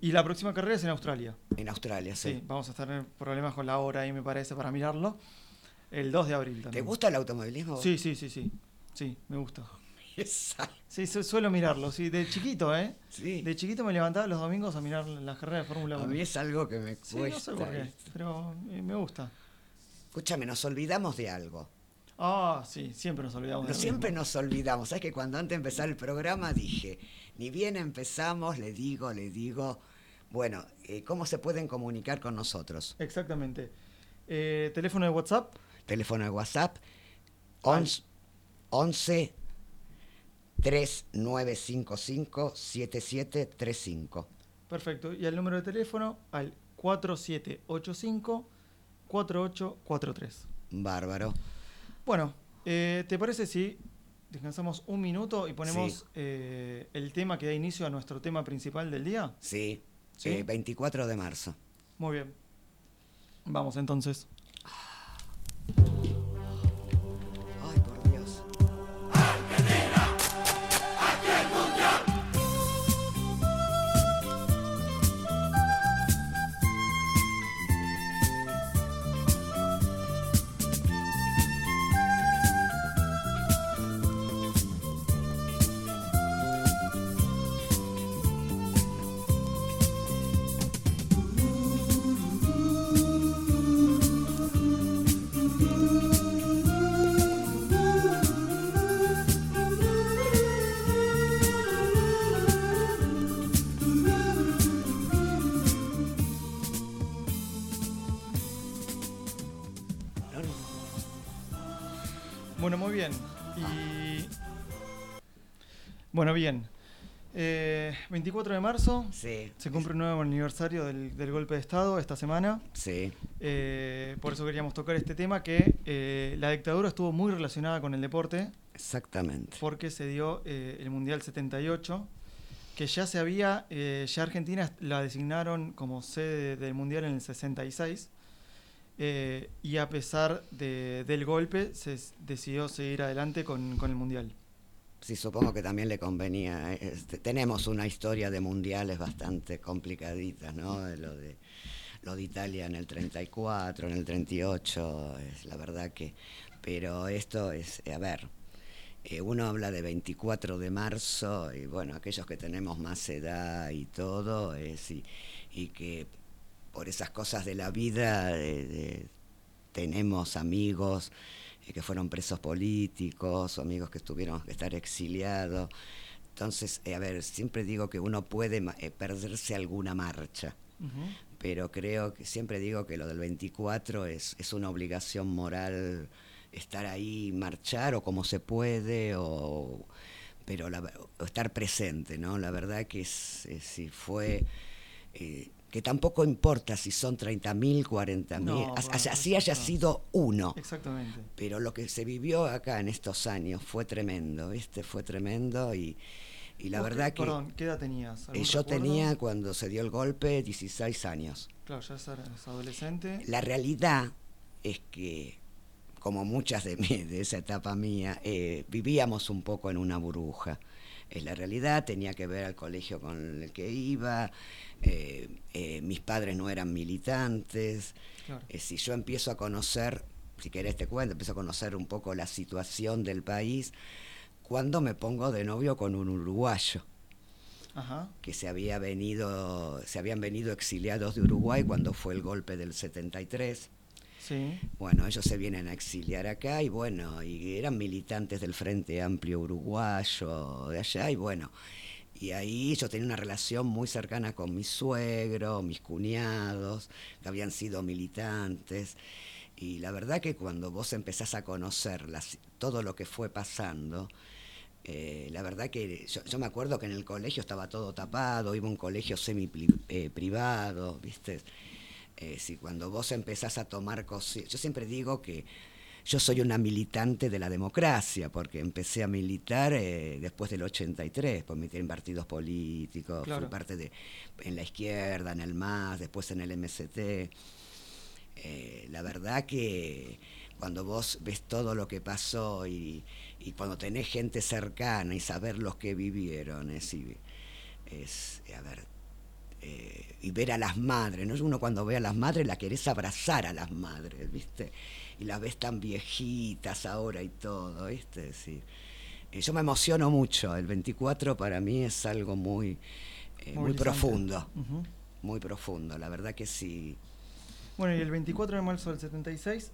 Y la próxima carrera es en Australia. en Australia, Sí, sí. vamos a estar en problemas con la hora ahí, me parece, para mirarlo. El 2 de abril ¿Te también. gusta el automovilismo? Sí, sí, sí, sí. Sí, me gusta. Sí, su- suelo mirarlo, sí, de chiquito, ¿eh? Sí. De chiquito me levantaba los domingos a mirar las carreras de Fórmula A 1. mí es algo que me Sí, cuesta. no sé por qué, pero me gusta. Escúchame, nos olvidamos de algo. Ah, sí, siempre nos olvidamos No, de siempre mismo. nos olvidamos. ¿Sabes que cuando antes de empezar el programa dije, ni bien empezamos, le digo, le digo, bueno, eh, ¿cómo se pueden comunicar con nosotros? Exactamente. Eh, teléfono de WhatsApp, Teléfono de WhatsApp, 11, 11 3955 7735. perfecto. Y el número de teléfono al 4785-4843. Bárbaro. Bueno, eh, ¿te parece si descansamos un minuto y ponemos Sí. eh, el tema que da inicio a nuestro tema principal del día? Sí, ¿Sí? eh, 24 de marzo. Muy bien. Vamos entonces. 24 de marzo Sí. se cumple un nuevo aniversario del, del golpe de Estado esta semana. Sí, Eh, por eso queríamos tocar este tema, que eh, la dictadura estuvo muy relacionada con el deporte, exactamente. porque se dio eh, el Mundial 78, que ya se había, ya Argentina la designaron como sede del Mundial en el 66, eh, y a pesar de- del golpe se decidió seguir adelante con, con el Mundial. Sí, supongo que también le convenía. este, tenemos una historia de mundiales bastante complicadita, ¿no? De Lo de, lo de Italia en el 34, en el 38, es la verdad que... Pero esto es, eh, a ver, eh, uno habla de 24 de marzo y bueno, aquellos que tenemos más edad y todo, es, y, y que por esas cosas de la vida de- de- tenemos amigos que fueron presos políticos o amigos que tuvieron que estar exiliados. Entonces, eh, a ver, siempre digo que uno puede eh, perderse alguna marcha, pero creo que siempre digo que lo del 24 es, es una obligación moral estar ahí, marchar o como se puede, o, pero la o estar presente, ¿no? La verdad que es, es- si fue... eh, que tampoco importa si son 30.000, 40.000, No, bueno, así haya no. sido uno. Exactamente. Pero lo que se vivió acá en estos años fue tremendo, ¿viste? Fue tremendo y, y la ¿Vos verdad que Perdón, ¿qué edad tenías? eh, ¿Algún yo tenía cuando se dio el golpe 16 años. Claro, ya eras adolescente. La realidad es que, como muchas de, mí, de esa etapa mía, eh, vivíamos un poco en una burbuja. Es la realidad, tenía que ver al colegio con el que iba, eh, eh, mis padres no eran militantes, Claro. eh, si yo empiezo a conocer, si querés te cuento, empiezo a conocer un poco la situación del país, cuando me pongo de novio con un uruguayo Ajá. que se había venido, se habían venido exiliados de Uruguay cuando fue el golpe del 73. Bueno, ellos se vienen a exiliar acá y bueno, y eran militantes del Frente Amplio Uruguayo de allá y bueno, y ahí yo tenía una relación muy cercana con mi suegro, mis cuñados, que habían sido militantes. Y la verdad que cuando vos empezás a conocer las- todo lo que fue pasando, eh, la verdad que yo, yo me acuerdo que en el colegio estaba todo tapado, iba un colegio semi eh, privado, ¿viste? Eh, si cuando vos empezás a tomar cosas, yo siempre digo que yo soy una militante de la democracia, porque empecé a militar eh, después del 83, pues metí en partidos políticos, Claro. fui parte de, en la izquierda, en el MAS, después en el MST. Eh, la verdad que cuando vos ves todo lo que pasó y, y cuando tenés gente cercana y saber los que vivieron, es, es, a ver, eh, y ver a las madres, ¿no? Uno cuando ve a las madres la querés abrazar a las madres, ¿viste? Y las ves tan viejitas ahora y todo, ¿viste? Sí. Eh, yo me emociono mucho, el 24 para mí es algo muy, eh, muy profundo, muy profundo, la verdad que sí. Bueno, y el 24 de marzo del 76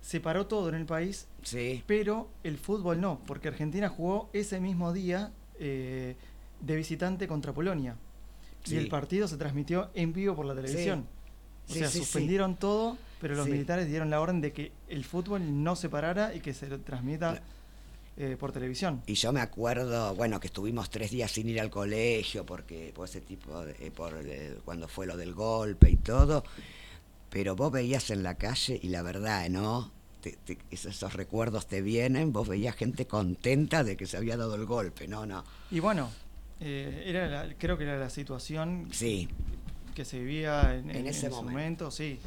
se paró todo en el país, Sí, pero el fútbol no, porque Argentina jugó ese mismo día eh, de visitante contra Polonia. Sí. Y el partido se transmitió en vivo por la televisión. O sea, suspendieron todo, pero los militares dieron la orden de que el fútbol no se parara y que se lo transmita eh, por televisión. Y yo me acuerdo, bueno, que estuvimos tres días sin ir al colegio porque por ese tipo de, por el- cuando fue lo del golpe y todo, pero vos veías en la calle y la verdad, ¿no? Te- te- esos recuerdos te vienen, vos veías gente contenta de que se había dado el golpe, no, no. Y bueno, eh, era la- creo que era la situación Sí, que se vivía en, En en- ese en ese momento. momento, sí.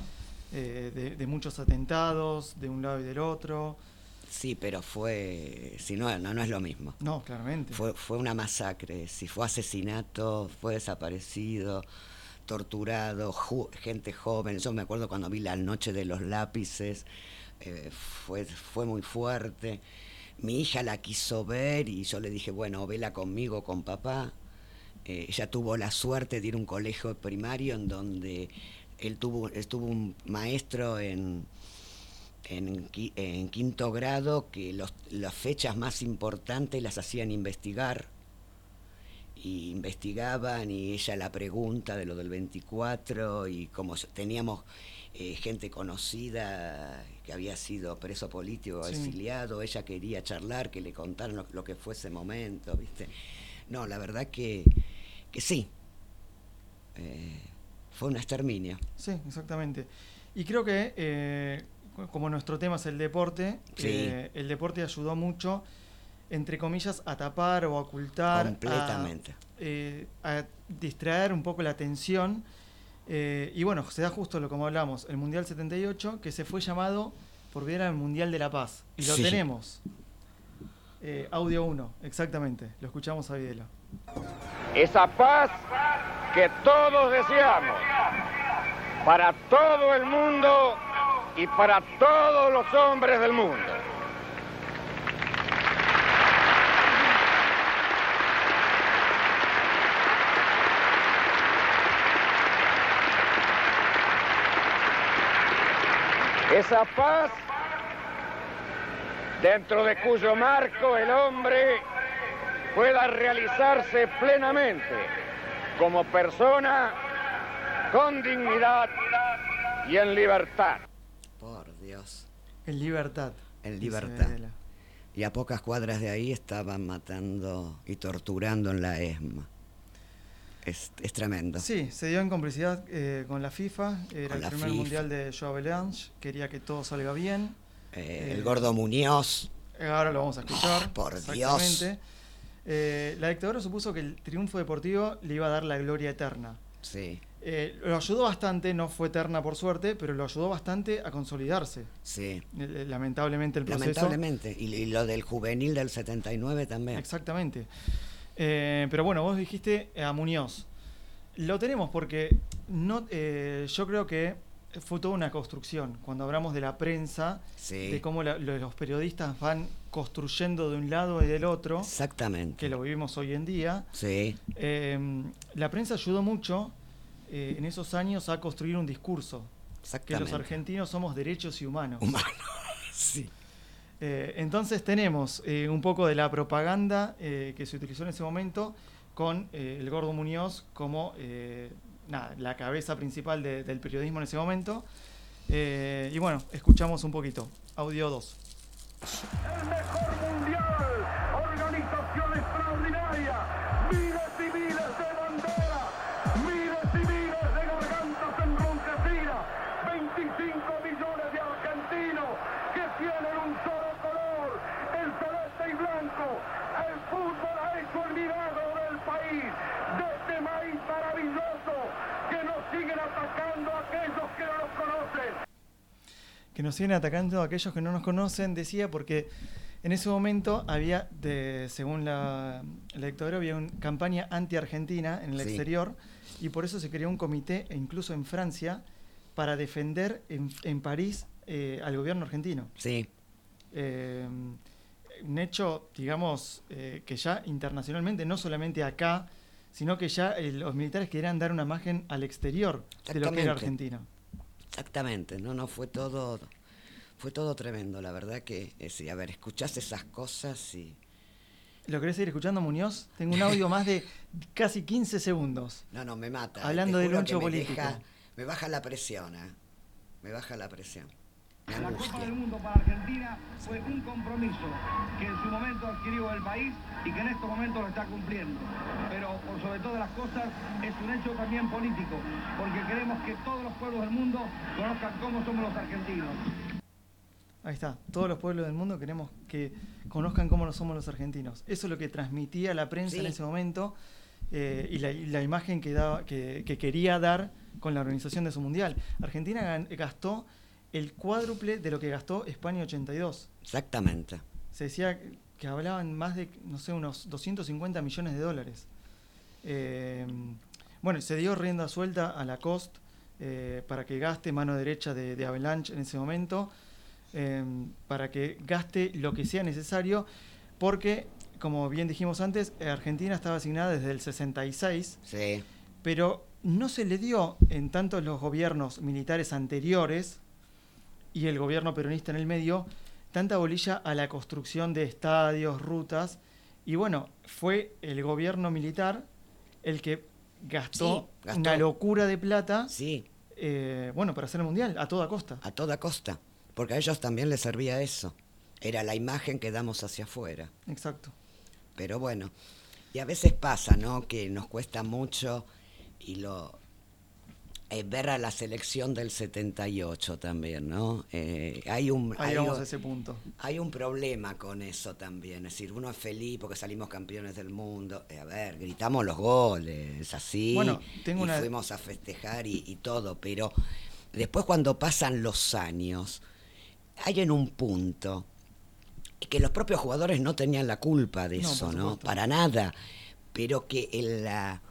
Eh, de, de muchos atentados, de un lado y del otro. sí, pero fue, si no, no, no es lo mismo. No, claramente. Fue, fue una masacre, si fue asesinato, fue desaparecido, torturado, ju- gente joven. Yo me acuerdo cuando vi la noche de los lápices, eh, fue, fue muy fuerte. Mi hija la quiso ver y yo le dije, bueno, vela conmigo, con papá. Eh, ella tuvo la suerte de ir a un colegio primario en donde él tuvo, estuvo un maestro en, en, qui- en quinto grado que las fechas más importantes las hacían investigar. Y investigaban y ella la pregunta de lo del 24 y como teníamos eh, gente conocida que había sido preso político, Sí. exiliado, ella quería charlar, que le contaran lo, lo que fue ese momento, ¿viste? No, la verdad que, que sí. Eh, fue un exterminio. Sí, exactamente. Y creo que, eh, co- como nuestro tema es el deporte, Sí. el deporte ayudó mucho, entre comillas, a tapar o a ocultar. Completamente. a distraer un poco la atención. Eh, y bueno, se da justo lo como hablamos, el Mundial 78, que se fue llamado por bien al Mundial de la Paz. Y lo Sí. tenemos. Eh, audio 1, exactamente. Lo escuchamos a Videla. esa paz que todos deseamos para todo el mundo y para todos los hombres del mundo. Esa paz dentro de cuyo marco el hombre pueda realizarse plenamente como persona con dignidad y en libertad. Por Dios. En libertad. En libertad. Y a pocas cuadras de ahí estaban matando y torturando en la ESMA. Es, es tremendo. Sí, se dio en complicidad eh, con la FIFA. Era Con el primer FIFA. mundial de Joe Avalanche. Quería que todo salga bien. Eh, Eh, el gordo Muñoz, Eh, Ahora lo vamos a escuchar. Oh, por. Eh, la dictadura supuso que el triunfo deportivo le iba a dar la gloria eterna. sí, Eh, lo ayudó bastante, no fue eterna por suerte, pero lo ayudó bastante a consolidarse. sí. Eh, Lamentablemente el proceso. Lamentablemente. Y, y lo del juvenil del 79 también. Exactamente. Eh, pero bueno, vos dijiste a Muñoz. Lo tenemos porque no, eh, yo creo que fue toda una construcción. Cuando hablamos de la prensa, Sí. de cómo la- los periodistas van construyendo de un lado y del otro, Exactamente. que lo vivimos hoy en día, Sí, eh, la prensa ayudó mucho eh, en esos años a construir un discurso. Que exactamente. los argentinos somos derechos y humanos. Humano. sí. Eh, entonces tenemos eh, un poco de la propaganda eh, que se utilizó en ese momento con el Gordo Muñoz como la cabeza principal de- del periodismo en ese momento. Y bueno, escuchamos un poquito. Audio 2. el mejor mundial, que nos siguen atacando a aquellos que no nos conocen, decía, porque en ese momento había, de, según la, la dictadura, había una campaña anti-argentina en el Sí. exterior y por eso se creó un comité, e incluso en Francia, para defender en, en París eh, al gobierno argentino. Sí, Eh, un hecho, digamos, eh, que ya internacionalmente, no solamente acá, sino que ya los militares querían dar una imagen al exterior de lo que era. Argentina. Exactamente. No, no, fue todo, fue todo tremendo. La verdad que, eh, sí, a ver, escuchás esas cosas y... ¿Lo querés seguir escuchando, Muñoz? Tengo un audio más de casi 15 segundos. No, no, me mata. Hablando Te del juro loncho político. deja- me baja la presión, ¿eh? Me baja la presión. La Copa del Mundo para Argentina fue un compromiso que en su momento adquirió el país y que en estos momentos lo está cumpliendo. Pero por sobre todas las cosas es un hecho también político, porque queremos que todos los pueblos del mundo conozcan cómo somos los argentinos. Ahí está. Todos los pueblos del mundo queremos que conozcan cómo somos los argentinos. Eso es lo que transmitía la prensa en ese momento eh, y, la, y la imagen que, daba, que, que quería dar con la organización de su mundial. Argentina gastó el cuádruple de lo que gastó España 82. Exactamente. Se decía que hablaban más de, no sé, unos 250 millones de dólares. Eh, bueno, se dio rienda suelta a la COST eh, para que gaste mano derecha de, de Avalanche en ese momento, eh, para que gaste lo que sea necesario, porque, como bien dijimos antes, Argentina estaba asignada desde el 66, Sí, pero no se le dio en tanto los gobiernos militares anteriores y el gobierno peronista en el medio tanta bolilla a la construcción de estadios, rutas, y bueno, fue el gobierno militar el que gastó, Sí, gastó. una locura de plata sí. eh, bueno, para hacer el mundial, a toda costa. a toda costa, porque a ellos también les servía eso. Era la imagen que damos hacia afuera. Exacto. Pero bueno, y a veces pasa, ¿no? Que nos cuesta mucho y lo eh, ver a la selección del 78 también, ¿no? Eh, hay un Ahí hay, vamos un- a ese punto. hay un problema con eso también, es decir, uno es feliz porque salimos campeones del mundo, Eh, a ver, gritamos los goles, así, Bueno, tengo y una- fuimos a festejar y, y todo, pero después cuando pasan los años, hay en un punto que los propios jugadores no tenían la culpa de No, eso, ¿no? Para nada, pero que en la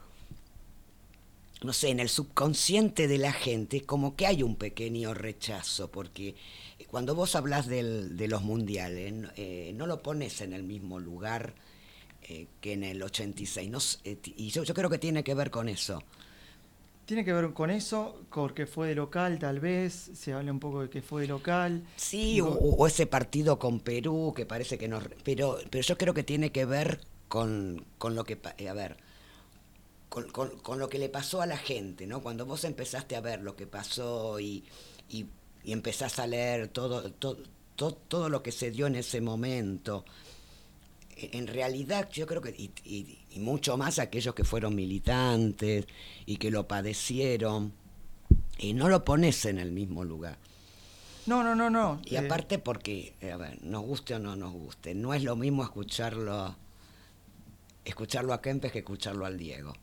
no sé, en el subconsciente de la gente, como que hay un pequeño rechazo, porque cuando vos hablas del- de los mundiales, no, eh, no lo pones en el mismo lugar eh, que en el 86. No eh, y yo, yo creo que tiene que ver con eso. Tiene que ver con eso, porque fue de local tal vez, se habla un poco de que fue de local. Sí, o, o ese partido con Perú que parece que nos... Pero, pero yo creo que tiene que ver con, con lo que... A ver, con, con- con lo que le pasó a la gente, ¿no? Cuando vos empezaste a ver lo que pasó y, y, y empezás a leer todo, todo, todo, todo lo que se dio en ese momento, en realidad yo creo que, y, y- y mucho más aquellos que fueron militantes y que lo padecieron, y no lo pones en el mismo lugar. No, no, no, no. Y eh, aparte porque, eh, a ver, nos guste o no nos guste, no es lo mismo escucharlo escucharlo a Kempes que escucharlo al Diego.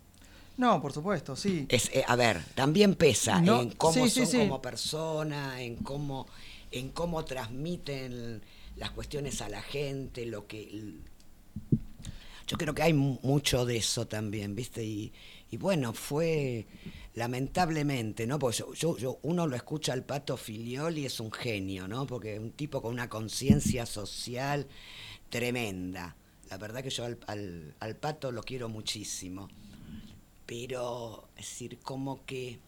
No, por supuesto, sí. Es, eh, a ver, también pesa No, en cómo sí, son sí. como persona, en cómo, en cómo transmiten las cuestiones a la gente, lo que yo creo que hay mu- mucho de eso también, ¿viste? Y, y bueno, fue lamentablemente, ¿no? Porque yo, yo- yo- uno lo escucha al Pato Filioli, es un genio, ¿no? Porque es un tipo con una conciencia social tremenda. La verdad que yo al, al- al Pato lo quiero muchísimo. Pero, es decir, como que...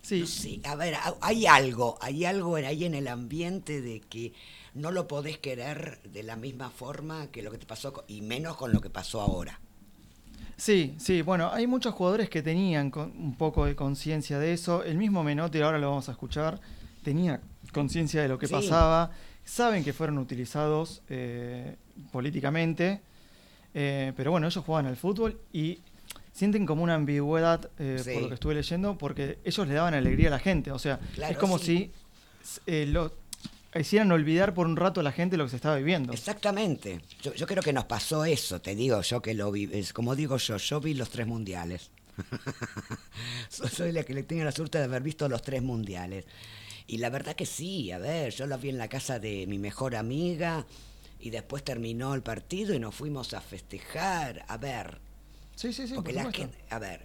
Sí, No sé, a ver, ha- hay algo, hay algo ahí en el ambiente de que no lo podés querer de la misma forma que lo que te pasó, y menos con lo que pasó ahora. Sí, sí, bueno, hay muchos jugadores que tenían con- un poco de conciencia de eso. El mismo Menotti, ahora lo vamos a escuchar, tenía conciencia de lo que Sí. pasaba. Saben que fueron utilizados eh, políticamente, eh, pero bueno, ellos jugaban al fútbol y sienten como una ambigüedad, eh, Sí. por lo que estuve leyendo, porque ellos le daban alegría a la gente. O sea, Claro, es como sí. si eh, lo hicieran olvidar por un rato a la gente lo que se estaba viviendo. Exactamente. Yo, yo creo que nos pasó eso, te digo yo que lo vi. Como digo yo, yo vi los tres mundiales. So- Soy la que le tengo la suerte de haber visto los tres mundiales. Y la verdad que sí, a ver, yo lo vi en la casa de mi mejor amiga y después terminó el partido y nos fuimos a festejar. A ver, Sí, sí, sí, porque por la gente, a ver,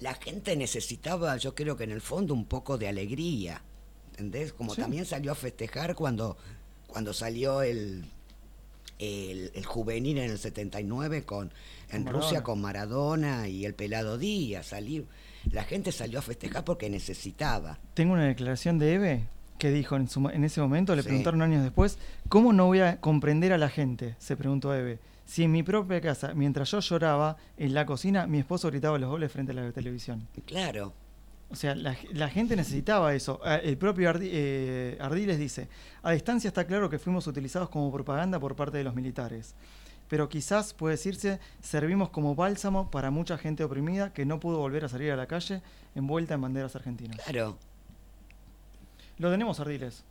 la gente necesitaba, yo creo que en el fondo, un poco de alegría. ¿Entendés? Como Sí. también salió a festejar cuando, cuando salió el, el, el juvenil en el 79 con, en Rusia con Maradona y el pelado Díaz. Salí, la gente salió a festejar porque necesitaba. Tengo una declaración de Eve que dijo en, su en ese momento, le Sí. preguntaron años después, ¿cómo no voy a comprender a la gente? Se preguntó Eve. Si en mi propia casa, mientras yo lloraba en la cocina, mi esposo gritaba los goles frente a la televisión. Claro, O sea, la, la gente necesitaba eso. Ah, El propio Ardi- eh, Ardiles dice, a distancia está claro que fuimos utilizados como propaganda por parte de los militares. Pero quizás, puede decirse, servimos como bálsamo para mucha gente oprimida que no pudo volver a salir a la calle envuelta en banderas argentinas. claro. Lo tenemos, Ardiles.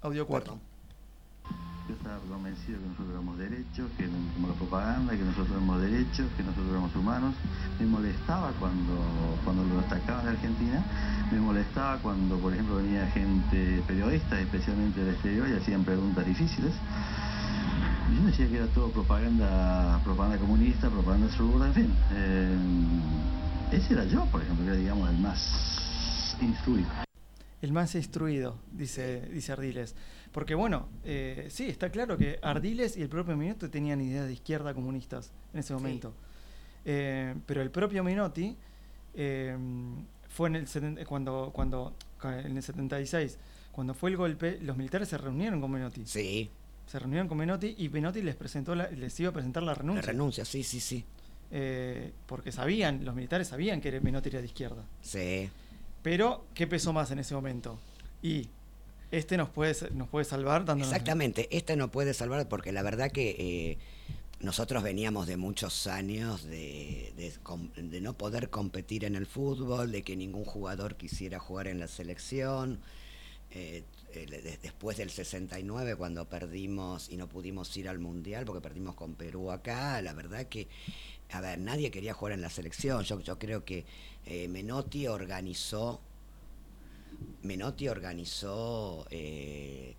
Audio 4. Yo estaba convencido que nosotros éramos derechos, que como la propaganda, que nosotros éramos derechos, que nosotros éramos humanos. Me molestaba cuando, cuando lo atacaban en Argentina, me molestaba cuando, por ejemplo, venía gente periodista, especialmente del exterior, y hacían preguntas difíciles. Yo decía que era todo propaganda, propaganda comunista, propaganda zurda, en fin. Eh, ese era yo, por ejemplo, que era, digamos, el más instruido. El más instruido, dice, dice Ardiles. Porque bueno, eh, sí, está claro que Ardiles y el propio Menotti tenían ideas de izquierda comunistas en ese momento. Eh, pero el propio Menotti eh, fue en el seten- cuando, cuando en el 76, cuando fue el golpe, los militares se reunieron con Menotti. Sí, Se reunieron con Menotti y Menotti les presentó la- les iba a presentar la la renuncia. renuncia, sí, sí, sí. eh, porque sabían, los militares sabían que Menotti era de izquierda. Sí. Pero, ¿qué pesó más en ese momento? Y este nos puede, nos puede salvar dándonos... Exactamente, este no puede salvar porque la verdad que eh, nosotros veníamos de muchos años de, de no poder competir en el fútbol, de que ningún jugador quisiera jugar en la selección. Eh, de- después del 69, cuando perdimos y no pudimos ir al Mundial, porque perdimos con Perú acá, la verdad que, a ver, nadie quería jugar en la selección. Yo, yo creo que eh, Menotti organizó Menotti organizó, eh,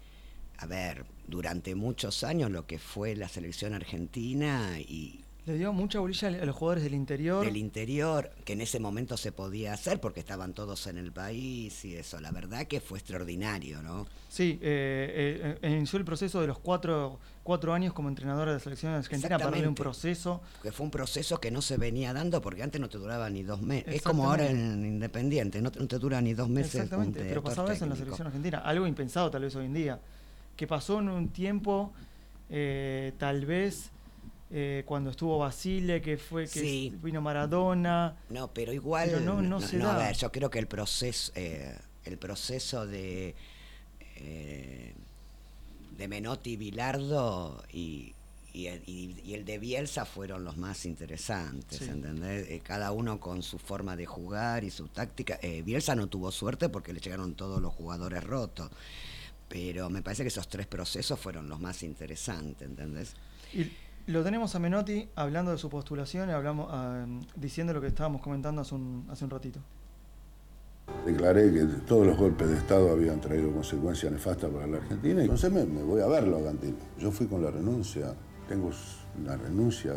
a ver, durante muchos años lo que fue la selección argentina y Le dio mucha bolilla a los jugadores del interior. del interior, que en ese momento se podía hacer porque estaban todos en el país y eso. La verdad que fue extraordinario, ¿no? Sí, eh, eh, inició el proceso de los cuatro, cuatro años como entrenador de la selección argentina para darle un proceso. Que fue un proceso que no se venía dando porque antes no te duraba ni dos meses. Es como ahora en Independiente, no te, no te dura ni dos meses. Exactamente, pero pasaba eso en la selección argentina, algo impensado tal vez hoy en día, que pasó en un tiempo, eh, tal vez eh, cuando estuvo Basile, que fue que Sí. vino Maradona, No, pero igual. Pero no- no se a da. ver, yo creo que el proceso, eh, el proceso de eh, de Menotti y Bilardo y, y, el, y- y el de Bielsa fueron los más interesantes, Sí. ¿entendés? Eh, cada uno con su forma de jugar y su táctica. Eh, Bielsa no tuvo suerte porque le llegaron todos los jugadores rotos. Pero me parece que esos tres procesos fueron los más interesantes, ¿entendés? y lo tenemos a Menotti hablando de su postulación y hablamos, ah, diciendo lo que estábamos comentando hace un, hace un ratito. Declaré que todos los golpes de Estado habían traído consecuencias nefastas para la Argentina y entonces me, me voy a verlo a. Yo fui con la renuncia, tengo la renuncia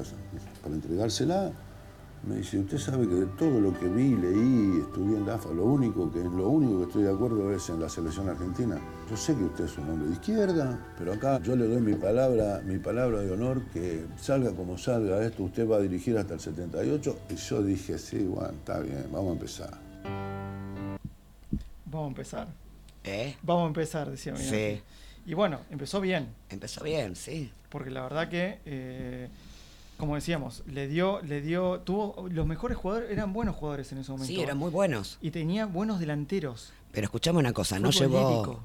para entregársela. Me dice, usted sabe que de todo lo que vi, leí, estudié en la AFA, lo único que, lo único que estoy de acuerdo es en la selección argentina. Yo sé que usted es un hombre de izquierda, pero acá yo le doy mi palabra, mi palabra de honor que salga como salga esto, usted va a dirigir hasta el 78. Y yo dije, sí, bueno, está bien, vamos a empezar. Vamos a empezar. ¿Eh? Vamos a empezar, decía Menotti. Sí. Y bueno, empezó bien. Empezó bien, sí. porque la verdad que eh, como decíamos le dio le dio tuvo los mejores jugadores eran buenos jugadores en ese momento Sí, eran muy buenos. y tenía buenos delanteros Pero escuchame una cosa, no llevó,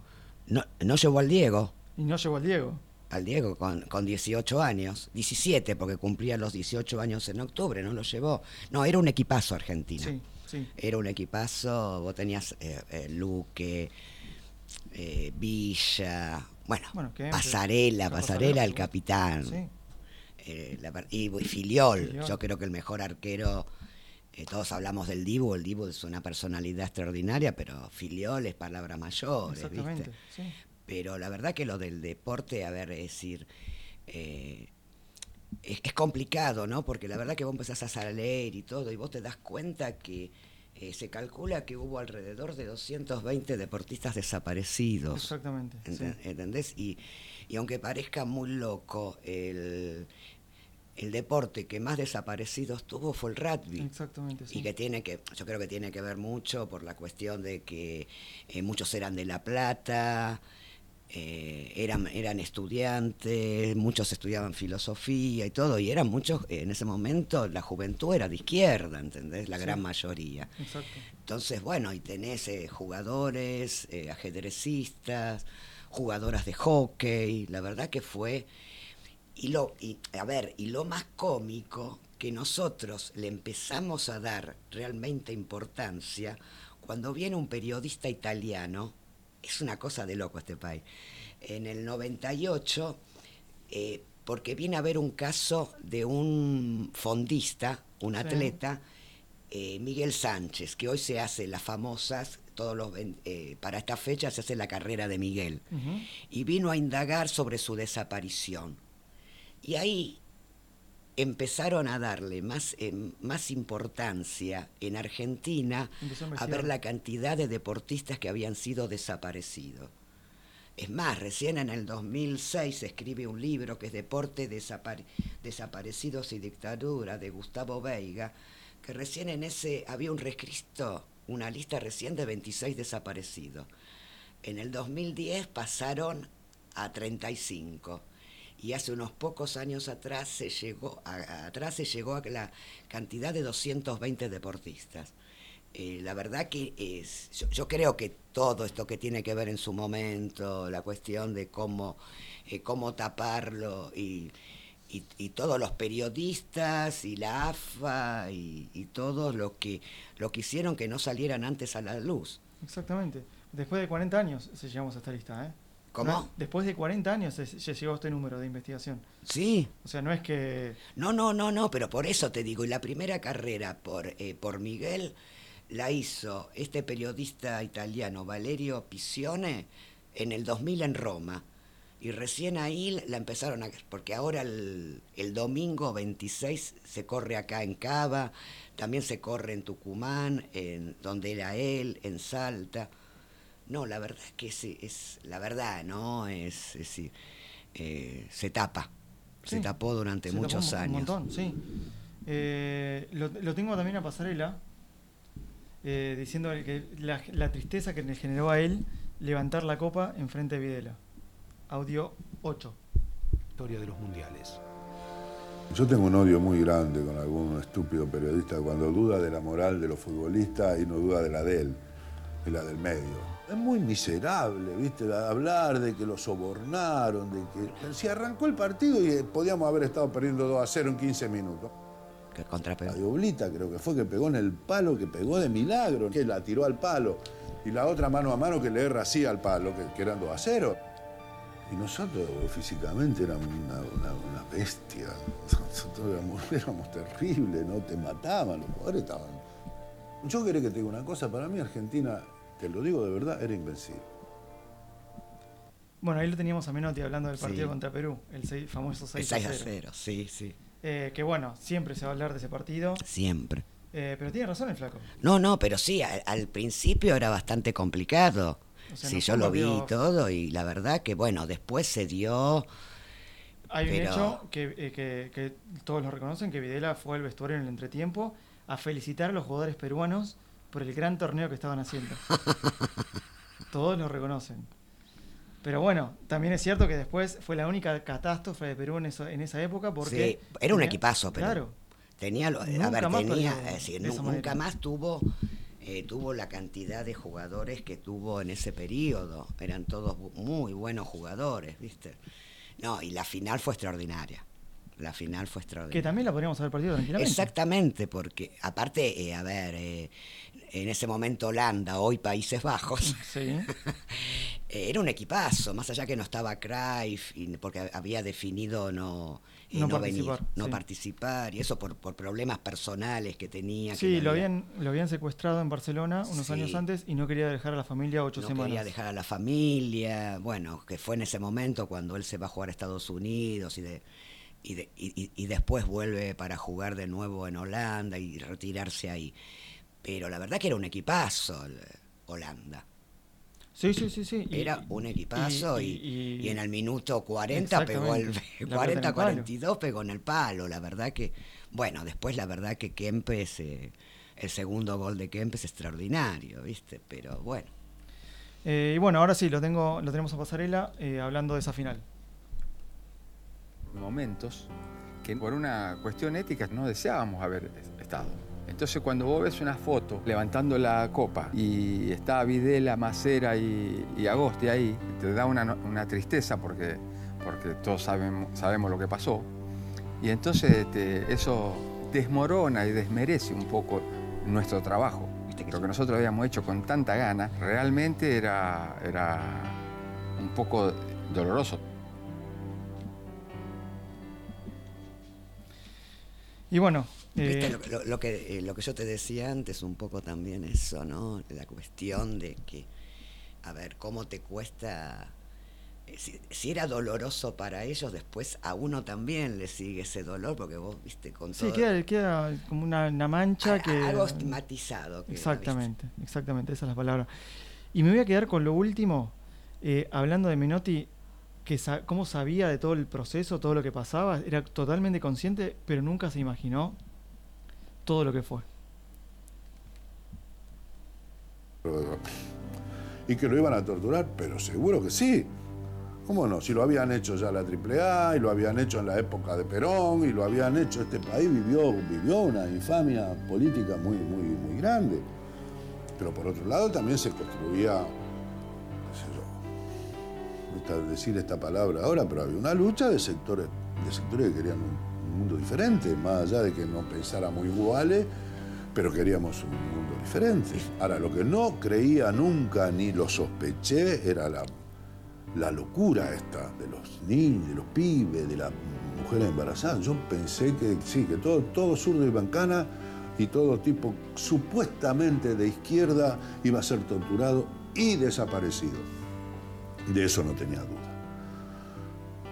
no, no llevó al Diego, y no llegó al Diego al Diego con, con 18 años, 17 porque cumplía los 18 años en octubre, no lo llevó. No, era un equipazo argentino. sí sí Era un equipazo, vos tenías eh, eh, Luque, eh, Villa, bueno, Bueno, Pasarela, Pasarela el capitán. sí Eh, la y, y Filiol, Filiol. yo creo que el mejor arquero, eh, todos hablamos del Dibu, el Dibu es una personalidad extraordinaria, pero Filiol es mayores, exactamente ¿viste? sí. Pero la verdad que lo del deporte, a ver, es decir, eh, es, es complicado, ¿no? Porque la verdad que vos empezás a leer y todo, y vos te das cuenta que eh, se calcula que hubo alrededor de 220 deportistas desaparecidos. exactamente sí. ¿Entendés? Y, y aunque parezca muy loco, el, el deporte que más desaparecidos tuvo fue el rugby. exactamente sí. Y que tiene que, yo creo que tiene que ver mucho por la cuestión de que eh, muchos eran de La Plata, eh, eran, eran estudiantes, muchos estudiaban filosofía y todo, y eran muchos, eh, en ese momento la juventud era de izquierda, ¿entendés? La Sí. gran mayoría. exacto Entonces, bueno, y tenés jugadores, ajedrecistas, jugadoras de hockey, la verdad que fue... Y lo, y, a ver, y lo más cómico, que nosotros le empezamos a dar realmente importancia cuando viene un periodista italiano, es una cosa de loco este país, en el 98, eh, porque viene a ver un caso de un fondista, un atleta, eh, Miguel Sánchez, que hoy se hace las famosas, todos los, eh, para esta fecha se hace la carrera de Miguel, y vino a indagar sobre su desaparición. Y ahí empezaron a darle más, eh, más importancia en Argentina a ver la cantidad de deportistas que habían sido desaparecidos. Es más, recién en el 2006 se escribe un libro que es Deporte Desapare- Desaparecidos y Dictadura de Gustavo Veiga, que recién en ese había un rescrito, una lista recién de 26 desaparecidos. En el 2010 pasaron a 35. y hace unos pocos años atrás se llegó a, atrás se llegó a la cantidad de 220 deportistas. Eh, la verdad que es, yo, creo que todo esto que tiene que ver en su momento, la cuestión de cómo, eh, cómo taparlo y, y, y, todos los periodistas y la AFA y, y todos los que, lo que hicieron que no salieran antes a la luz. Exactamente. Después de 40 años se llegamos a esta lista, ¿eh? ¿Cómo? No, después de 40 años se, se llegó a este número de investigación. Sí. O sea, no es que... No, no, no, no, pero por eso te digo, y la primera carrera por, eh, por Miguel la hizo este periodista italiano Valerio Pisione en el 2000 en Roma. Y recién ahí la empezaron a... Porque ahora el, el domingo 26 se corre acá en Cava, también se corre en Tucumán, en donde era él, en Salta. No, la verdad es que es, es la verdad, ¿no? Es, es eh, se tapa. Sí, se tapó durante se muchos tapó un, años. Un montón, sí. Eh, lo, lo, tengo también a Pasarela, eh, diciendo que la, la, tristeza que le generó a él levantar la copa en frente de Videla. Audio 8. Historia de los mundiales. Yo tengo un odio muy grande con algún estúpido periodista cuando duda de la moral de los futbolistas y no duda de la de él, de la del medio. Es muy miserable, ¿viste? Hablar de que lo sobornaron, de que. Si arrancó el partido y podíamos haber estado perdiendo 2 a 0 en 15 minutos. Que contrapegó. La de Oblita creo que fue que pegó en el palo, que pegó de milagro, que la tiró al palo. Y la otra mano a mano que le erra así al palo, que, que eran 2 a 0. Y nosotros físicamente éramos una, una, una bestia. Nosotros éramos, éramos, terribles, ¿no? Te mataban, los jugadores estaban. Yo quería que te diga una cosa, para mí Argentina te lo digo de verdad, era invencible. Bueno, ahí lo teníamos a Menotti hablando del partido sí. contra Perú, el seis, famoso 6 6 a 0. Sí, sí. Eh, que bueno, siempre se va a hablar de ese partido. Siempre. Eh, pero tiene razón el flaco. No, no, pero sí, al, al principio era bastante complicado. O sea, sí, yo lo vi y todo, y la verdad que bueno, después se dio. Hay pero... un hecho que, eh, que, que todos lo reconocen, que Videla fue al vestuario en el entretiempo a felicitar a los jugadores peruanos por el gran torneo que estaban haciendo. Todos lo reconocen. Pero bueno, también es cierto que después fue la única catástrofe de Perú en, eso, en esa época porque... Sí, era un tenía, equipazo, pero claro, tenía... Lo, a ver, tenía... Es decir, nunca manera. más tuvo... Eh, tuvo la cantidad de jugadores que tuvo en ese periodo. Eran todos muy buenos jugadores, ¿viste? No, y la final fue extraordinaria. La final fue extraordinaria. Que también la podríamos haber perdido tranquilamente. Exactamente, porque aparte, eh, a ver, eh, en ese momento Holanda, hoy Países Bajos, sí. era un equipazo, más allá que no estaba Cruyff, porque había definido no, eh, no, no participar, venir, no sí. participar, y eso por, por, problemas personales que tenía. Sí, que lo, habían, lo habían secuestrado en Barcelona unos Sí. años antes y no quería dejar a la familia ocho no semanas. quería dejar a la familia, bueno, que fue en ese momento cuando él se va a jugar a Estados Unidos y de, y, de, y, y, después vuelve para jugar de nuevo en Holanda y retirarse ahí. Pero la verdad que era un equipazo Holanda. Sí, sí, sí, sí. Era un equipazo y, y, y, en el minuto 40 pegó el 40-42 pegó en el palo. La verdad que, bueno, después la verdad que Kempes, eh, el segundo gol de Kempes es extraordinario, ¿viste? Pero bueno. Eh, y bueno, ahora sí, lo tengo, lo tenemos a pasarela eh, hablando de esa final. Momentos que por una cuestión ética no deseábamos haber estado. Entonces cuando vos ves una foto levantando la copa y está Videla, Macera y, y Agosti ahí, te da una, una tristeza porque, porque todos sabemos, sabemos lo que pasó. Y entonces te, eso desmorona y desmerece un poco nuestro trabajo. Lo que nosotros habíamos hecho con tanta gana realmente era, era un poco doloroso. Y bueno, eh, lo, lo, lo, que, eh, lo que yo te decía antes, un poco también eso, ¿no? La cuestión de que, a ver, cómo te cuesta. Eh, si, si, era doloroso para ellos, después a uno también le sigue ese dolor, porque vos, viste, con todo. Sí, queda, queda como una, una mancha a, que. Algo estigmatizado. Queda, exactamente, ¿viste? exactamente, esa es la palabra. Y me voy a quedar con lo último, eh, hablando de Menotti, que cómo sabía de todo el proceso, todo lo que pasaba, era totalmente consciente, pero nunca se imaginó todo lo que fue. Y que lo iban a torturar, pero seguro que sí. ¿Cómo no? Si lo habían hecho ya la AAA y lo habían hecho en la época de Perón y lo habían hecho, este país vivió, vivió una infamia política muy, muy, muy grande. Pero por otro lado también se construía, gusta decir esta palabra ahora, pero había una lucha de sectores, de sectores que querían un, un mundo diferente, más allá de que no pensáramos iguales, pero queríamos un mundo diferente. Ahora, lo que no creía nunca ni lo sospeché era la, la locura esta de los niños, de los pibes, de las mujeres embarazadas. Yo pensé que sí, que todo, todo zurdo y bancana y todo tipo supuestamente de izquierda iba a ser torturado y desaparecido. De eso no tenía duda.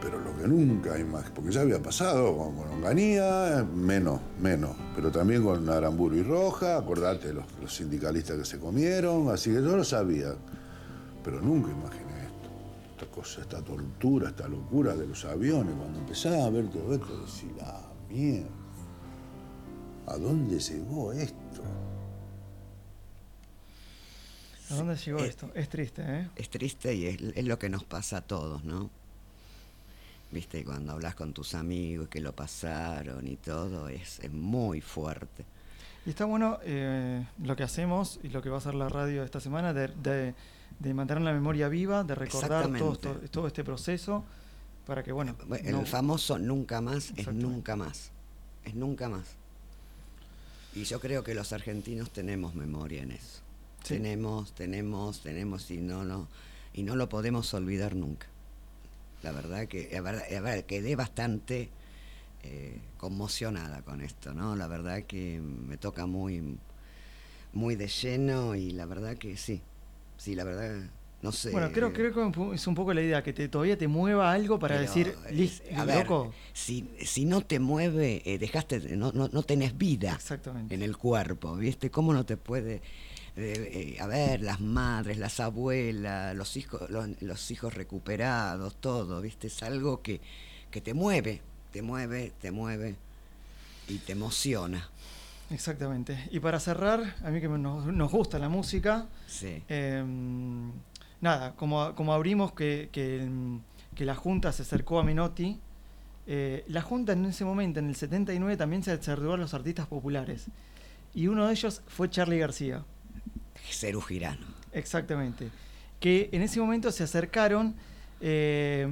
Pero lo que nunca más, porque ya había pasado con, con Onganía, menos, menos, pero también con Aramburu y Roja, acordate los, los sindicalistas que se comieron, así que yo lo sabía, pero nunca imaginé esto, esta cosa, esta tortura, esta locura de los aviones, cuando empezaba a ver todo esto, decía, la mierda, ¿a dónde llegó esto? ¿A dónde llegó esto? Es triste, ¿eh? Es triste y es, es lo que nos pasa a todos, ¿no? Viste, cuando hablas con tus amigos que lo pasaron y todo, es, es muy fuerte. Y está bueno eh, lo que hacemos y lo que va a hacer la radio esta semana de, de- de mantener la memoria viva, de recordar todo, todo este proceso para que, bueno, El no- famoso nunca más es nunca más. Es nunca más. Y yo creo que los argentinos tenemos memoria en eso. Sí. Tenemos, tenemos, tenemos y no, no, y no lo podemos olvidar nunca. La verdad que, a ver, a ver, quedé bastante eh, conmocionada con esto, ¿no? La verdad que me toca muy, muy de lleno y la verdad que sí, sí, la verdad, no sé. Bueno, creo, creo que es un poco la idea, que te, todavía te mueva algo para decir, eh, a ver, loco. si, si no te mueve, eh, dejaste, de- no, no, no tenés vida Exactamente. en el cuerpo, ¿viste? ¿Cómo no te puede... eh, eh, a ver, las madres, las abuelas, los hijos, los, los hijos recuperados, todo, ¿viste? Es algo que, que te mueve, te mueve, te mueve y te emociona. Exactamente. Y para cerrar, a mí que nos, nos gusta la música, Sí. eh, nada, como, como abrimos que, que, mm, que la Junta se acercó a Menotti, eh, la Junta en ese momento, en el 79, también se acercó a los artistas populares. Y uno de ellos fue Charlie García. Cerú Girano. Exactamente. Que en ese momento se acercaron. eh,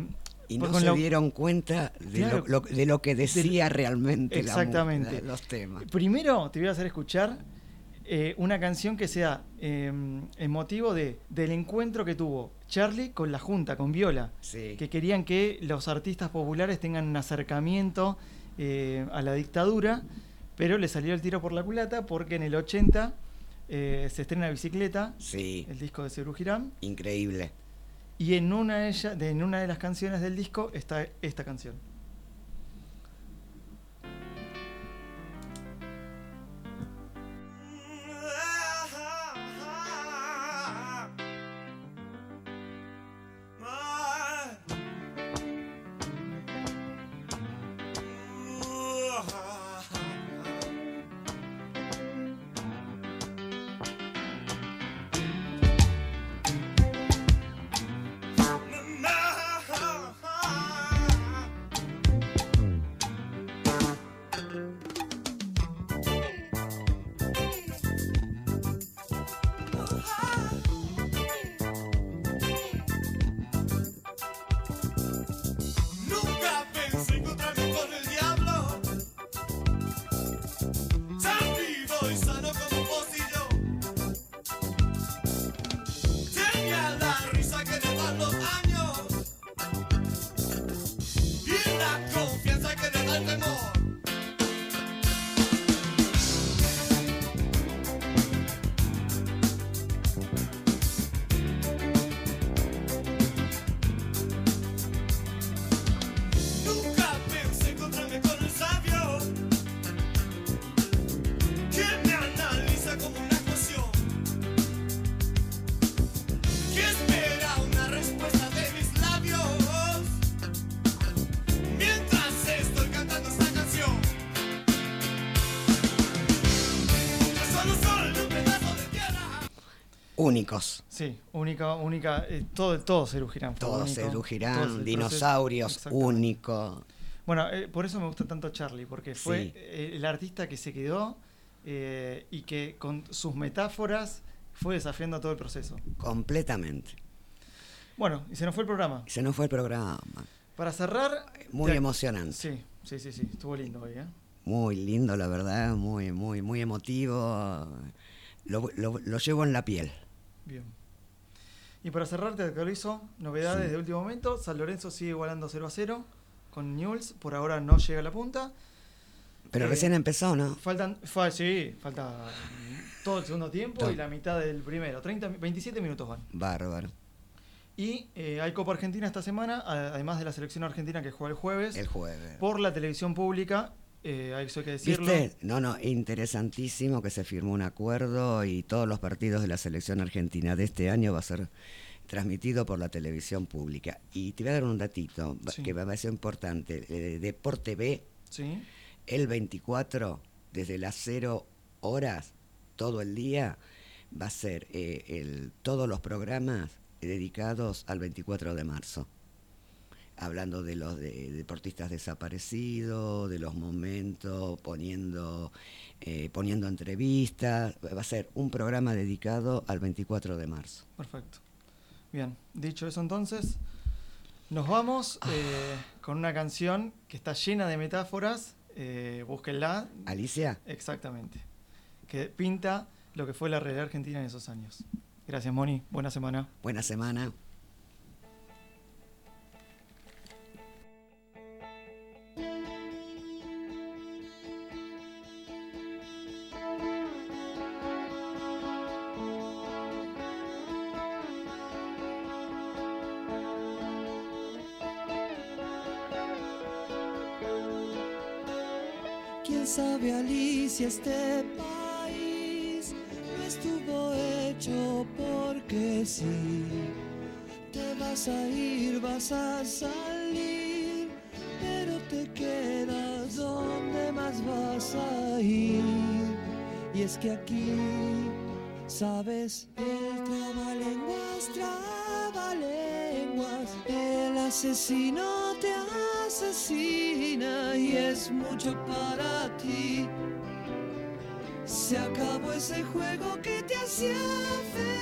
Y no se dieron cuenta de, Claro. lo, lo- de lo que decía realmente la mu- Exactamente. la- los temas. Primero te voy a hacer escuchar eh, una canción que sea eh, emotivo de, del encuentro que tuvo Charlie con la Junta, con Viola, Sí. que querían que los artistas populares tengan un acercamiento eh, a la dictadura, pero le salió el tiro por la culata porque en el 80 eh, se estrena Bicicleta, Sí, el disco de Cerú Girán, increíble. y en una de, en una de las canciones del disco está esta canción. Únicos. Sí, única, única, eh, todo, todo Cerú Girán. Todo Girán, el dinosaurios, único. Bueno, eh, por eso me gusta tanto Charlie, porque fue Sí. eh, el artista que se quedó eh, y que con sus metáforas fue desafiando todo el proceso. Completamente. Bueno, y se nos fue el programa. Se nos fue el programa. Para cerrar... Muy te- emocionante. Sí, sí, sí, sí, estuvo lindo hoy, ¿eh? Muy lindo, la verdad, muy, muy, muy emotivo. Lo, lo- lo llevo en la piel. Bien. Y para cerrar, te actualizo novedades Sí. de último momento. San Lorenzo sigue igualando 0 a 0 con Newell's. Por ahora no llega a la punta. Pero Eh, recién empezó, ¿no? Faltan, fa- sí, falta todo el segundo tiempo Todo. y la mitad del primero. 30, mi- 27 minutos van. Bárbaro. Y eh, hay Copa Argentina esta semana, además de la selección argentina que juega el jueves. El jueves. Por la televisión pública, eh, eso hay que decirlo. ¿Viste? No, no, interesantísimo que se firmó un acuerdo y todos los partidos de la selección argentina de este año va a ser transmitido por la televisión pública. Y te voy a dar un datito va- Sí. que me parece importante. Eh, Deporte B, Sí. el 24, desde las 0 horas, todo el día, va a ser eh, el, todos los programas dedicados al 24 de marzo. Hablando de los de- deportistas desaparecidos, de los momentos, poniendo, eh, poniendo entrevistas. Va a ser un programa dedicado al 24 de marzo. Perfecto. Bien, dicho eso entonces, nos vamos Ah. eh, con una canción que está llena de metáforas. Eh, búsquenla. Alicia. Exactamente. Que pinta lo que fue la realidad argentina en esos años. Gracias, Moni. Buena semana. Buena semana. Sabe, Alicia, este país no estuvo hecho porque sí. Te vas a ir, vas a salir, pero te quedas donde más vas a ir. Y es que aquí, sabes, el trabalenguas, trabalenguas, el asesino y es mucho para ti. Se acabó ese juego que te hacía feliz.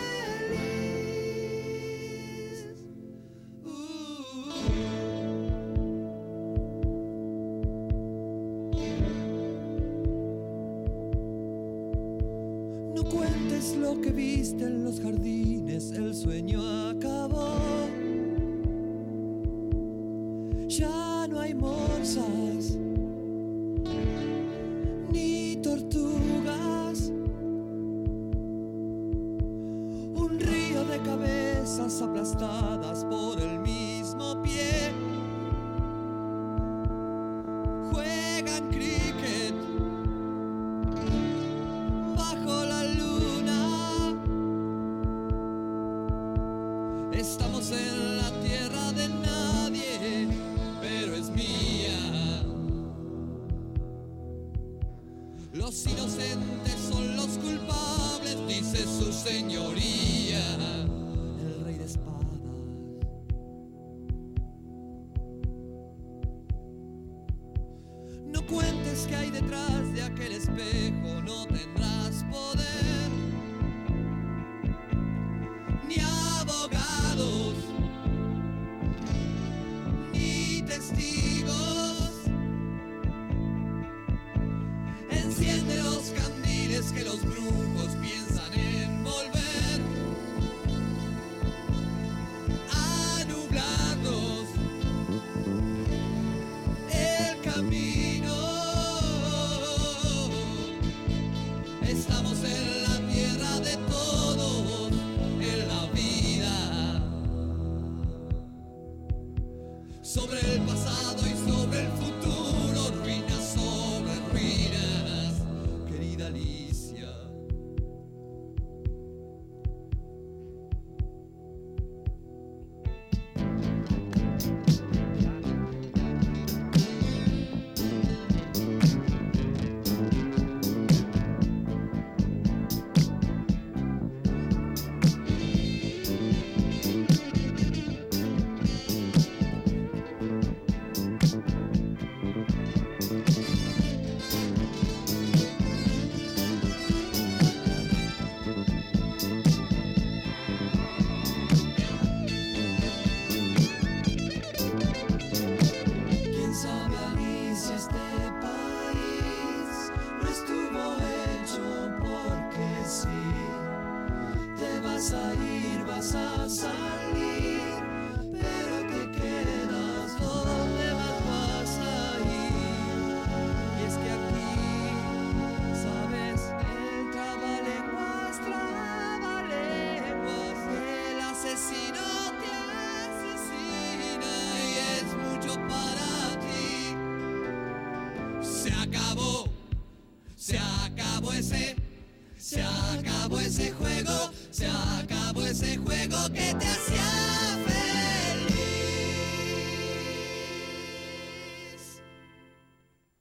Que los brujos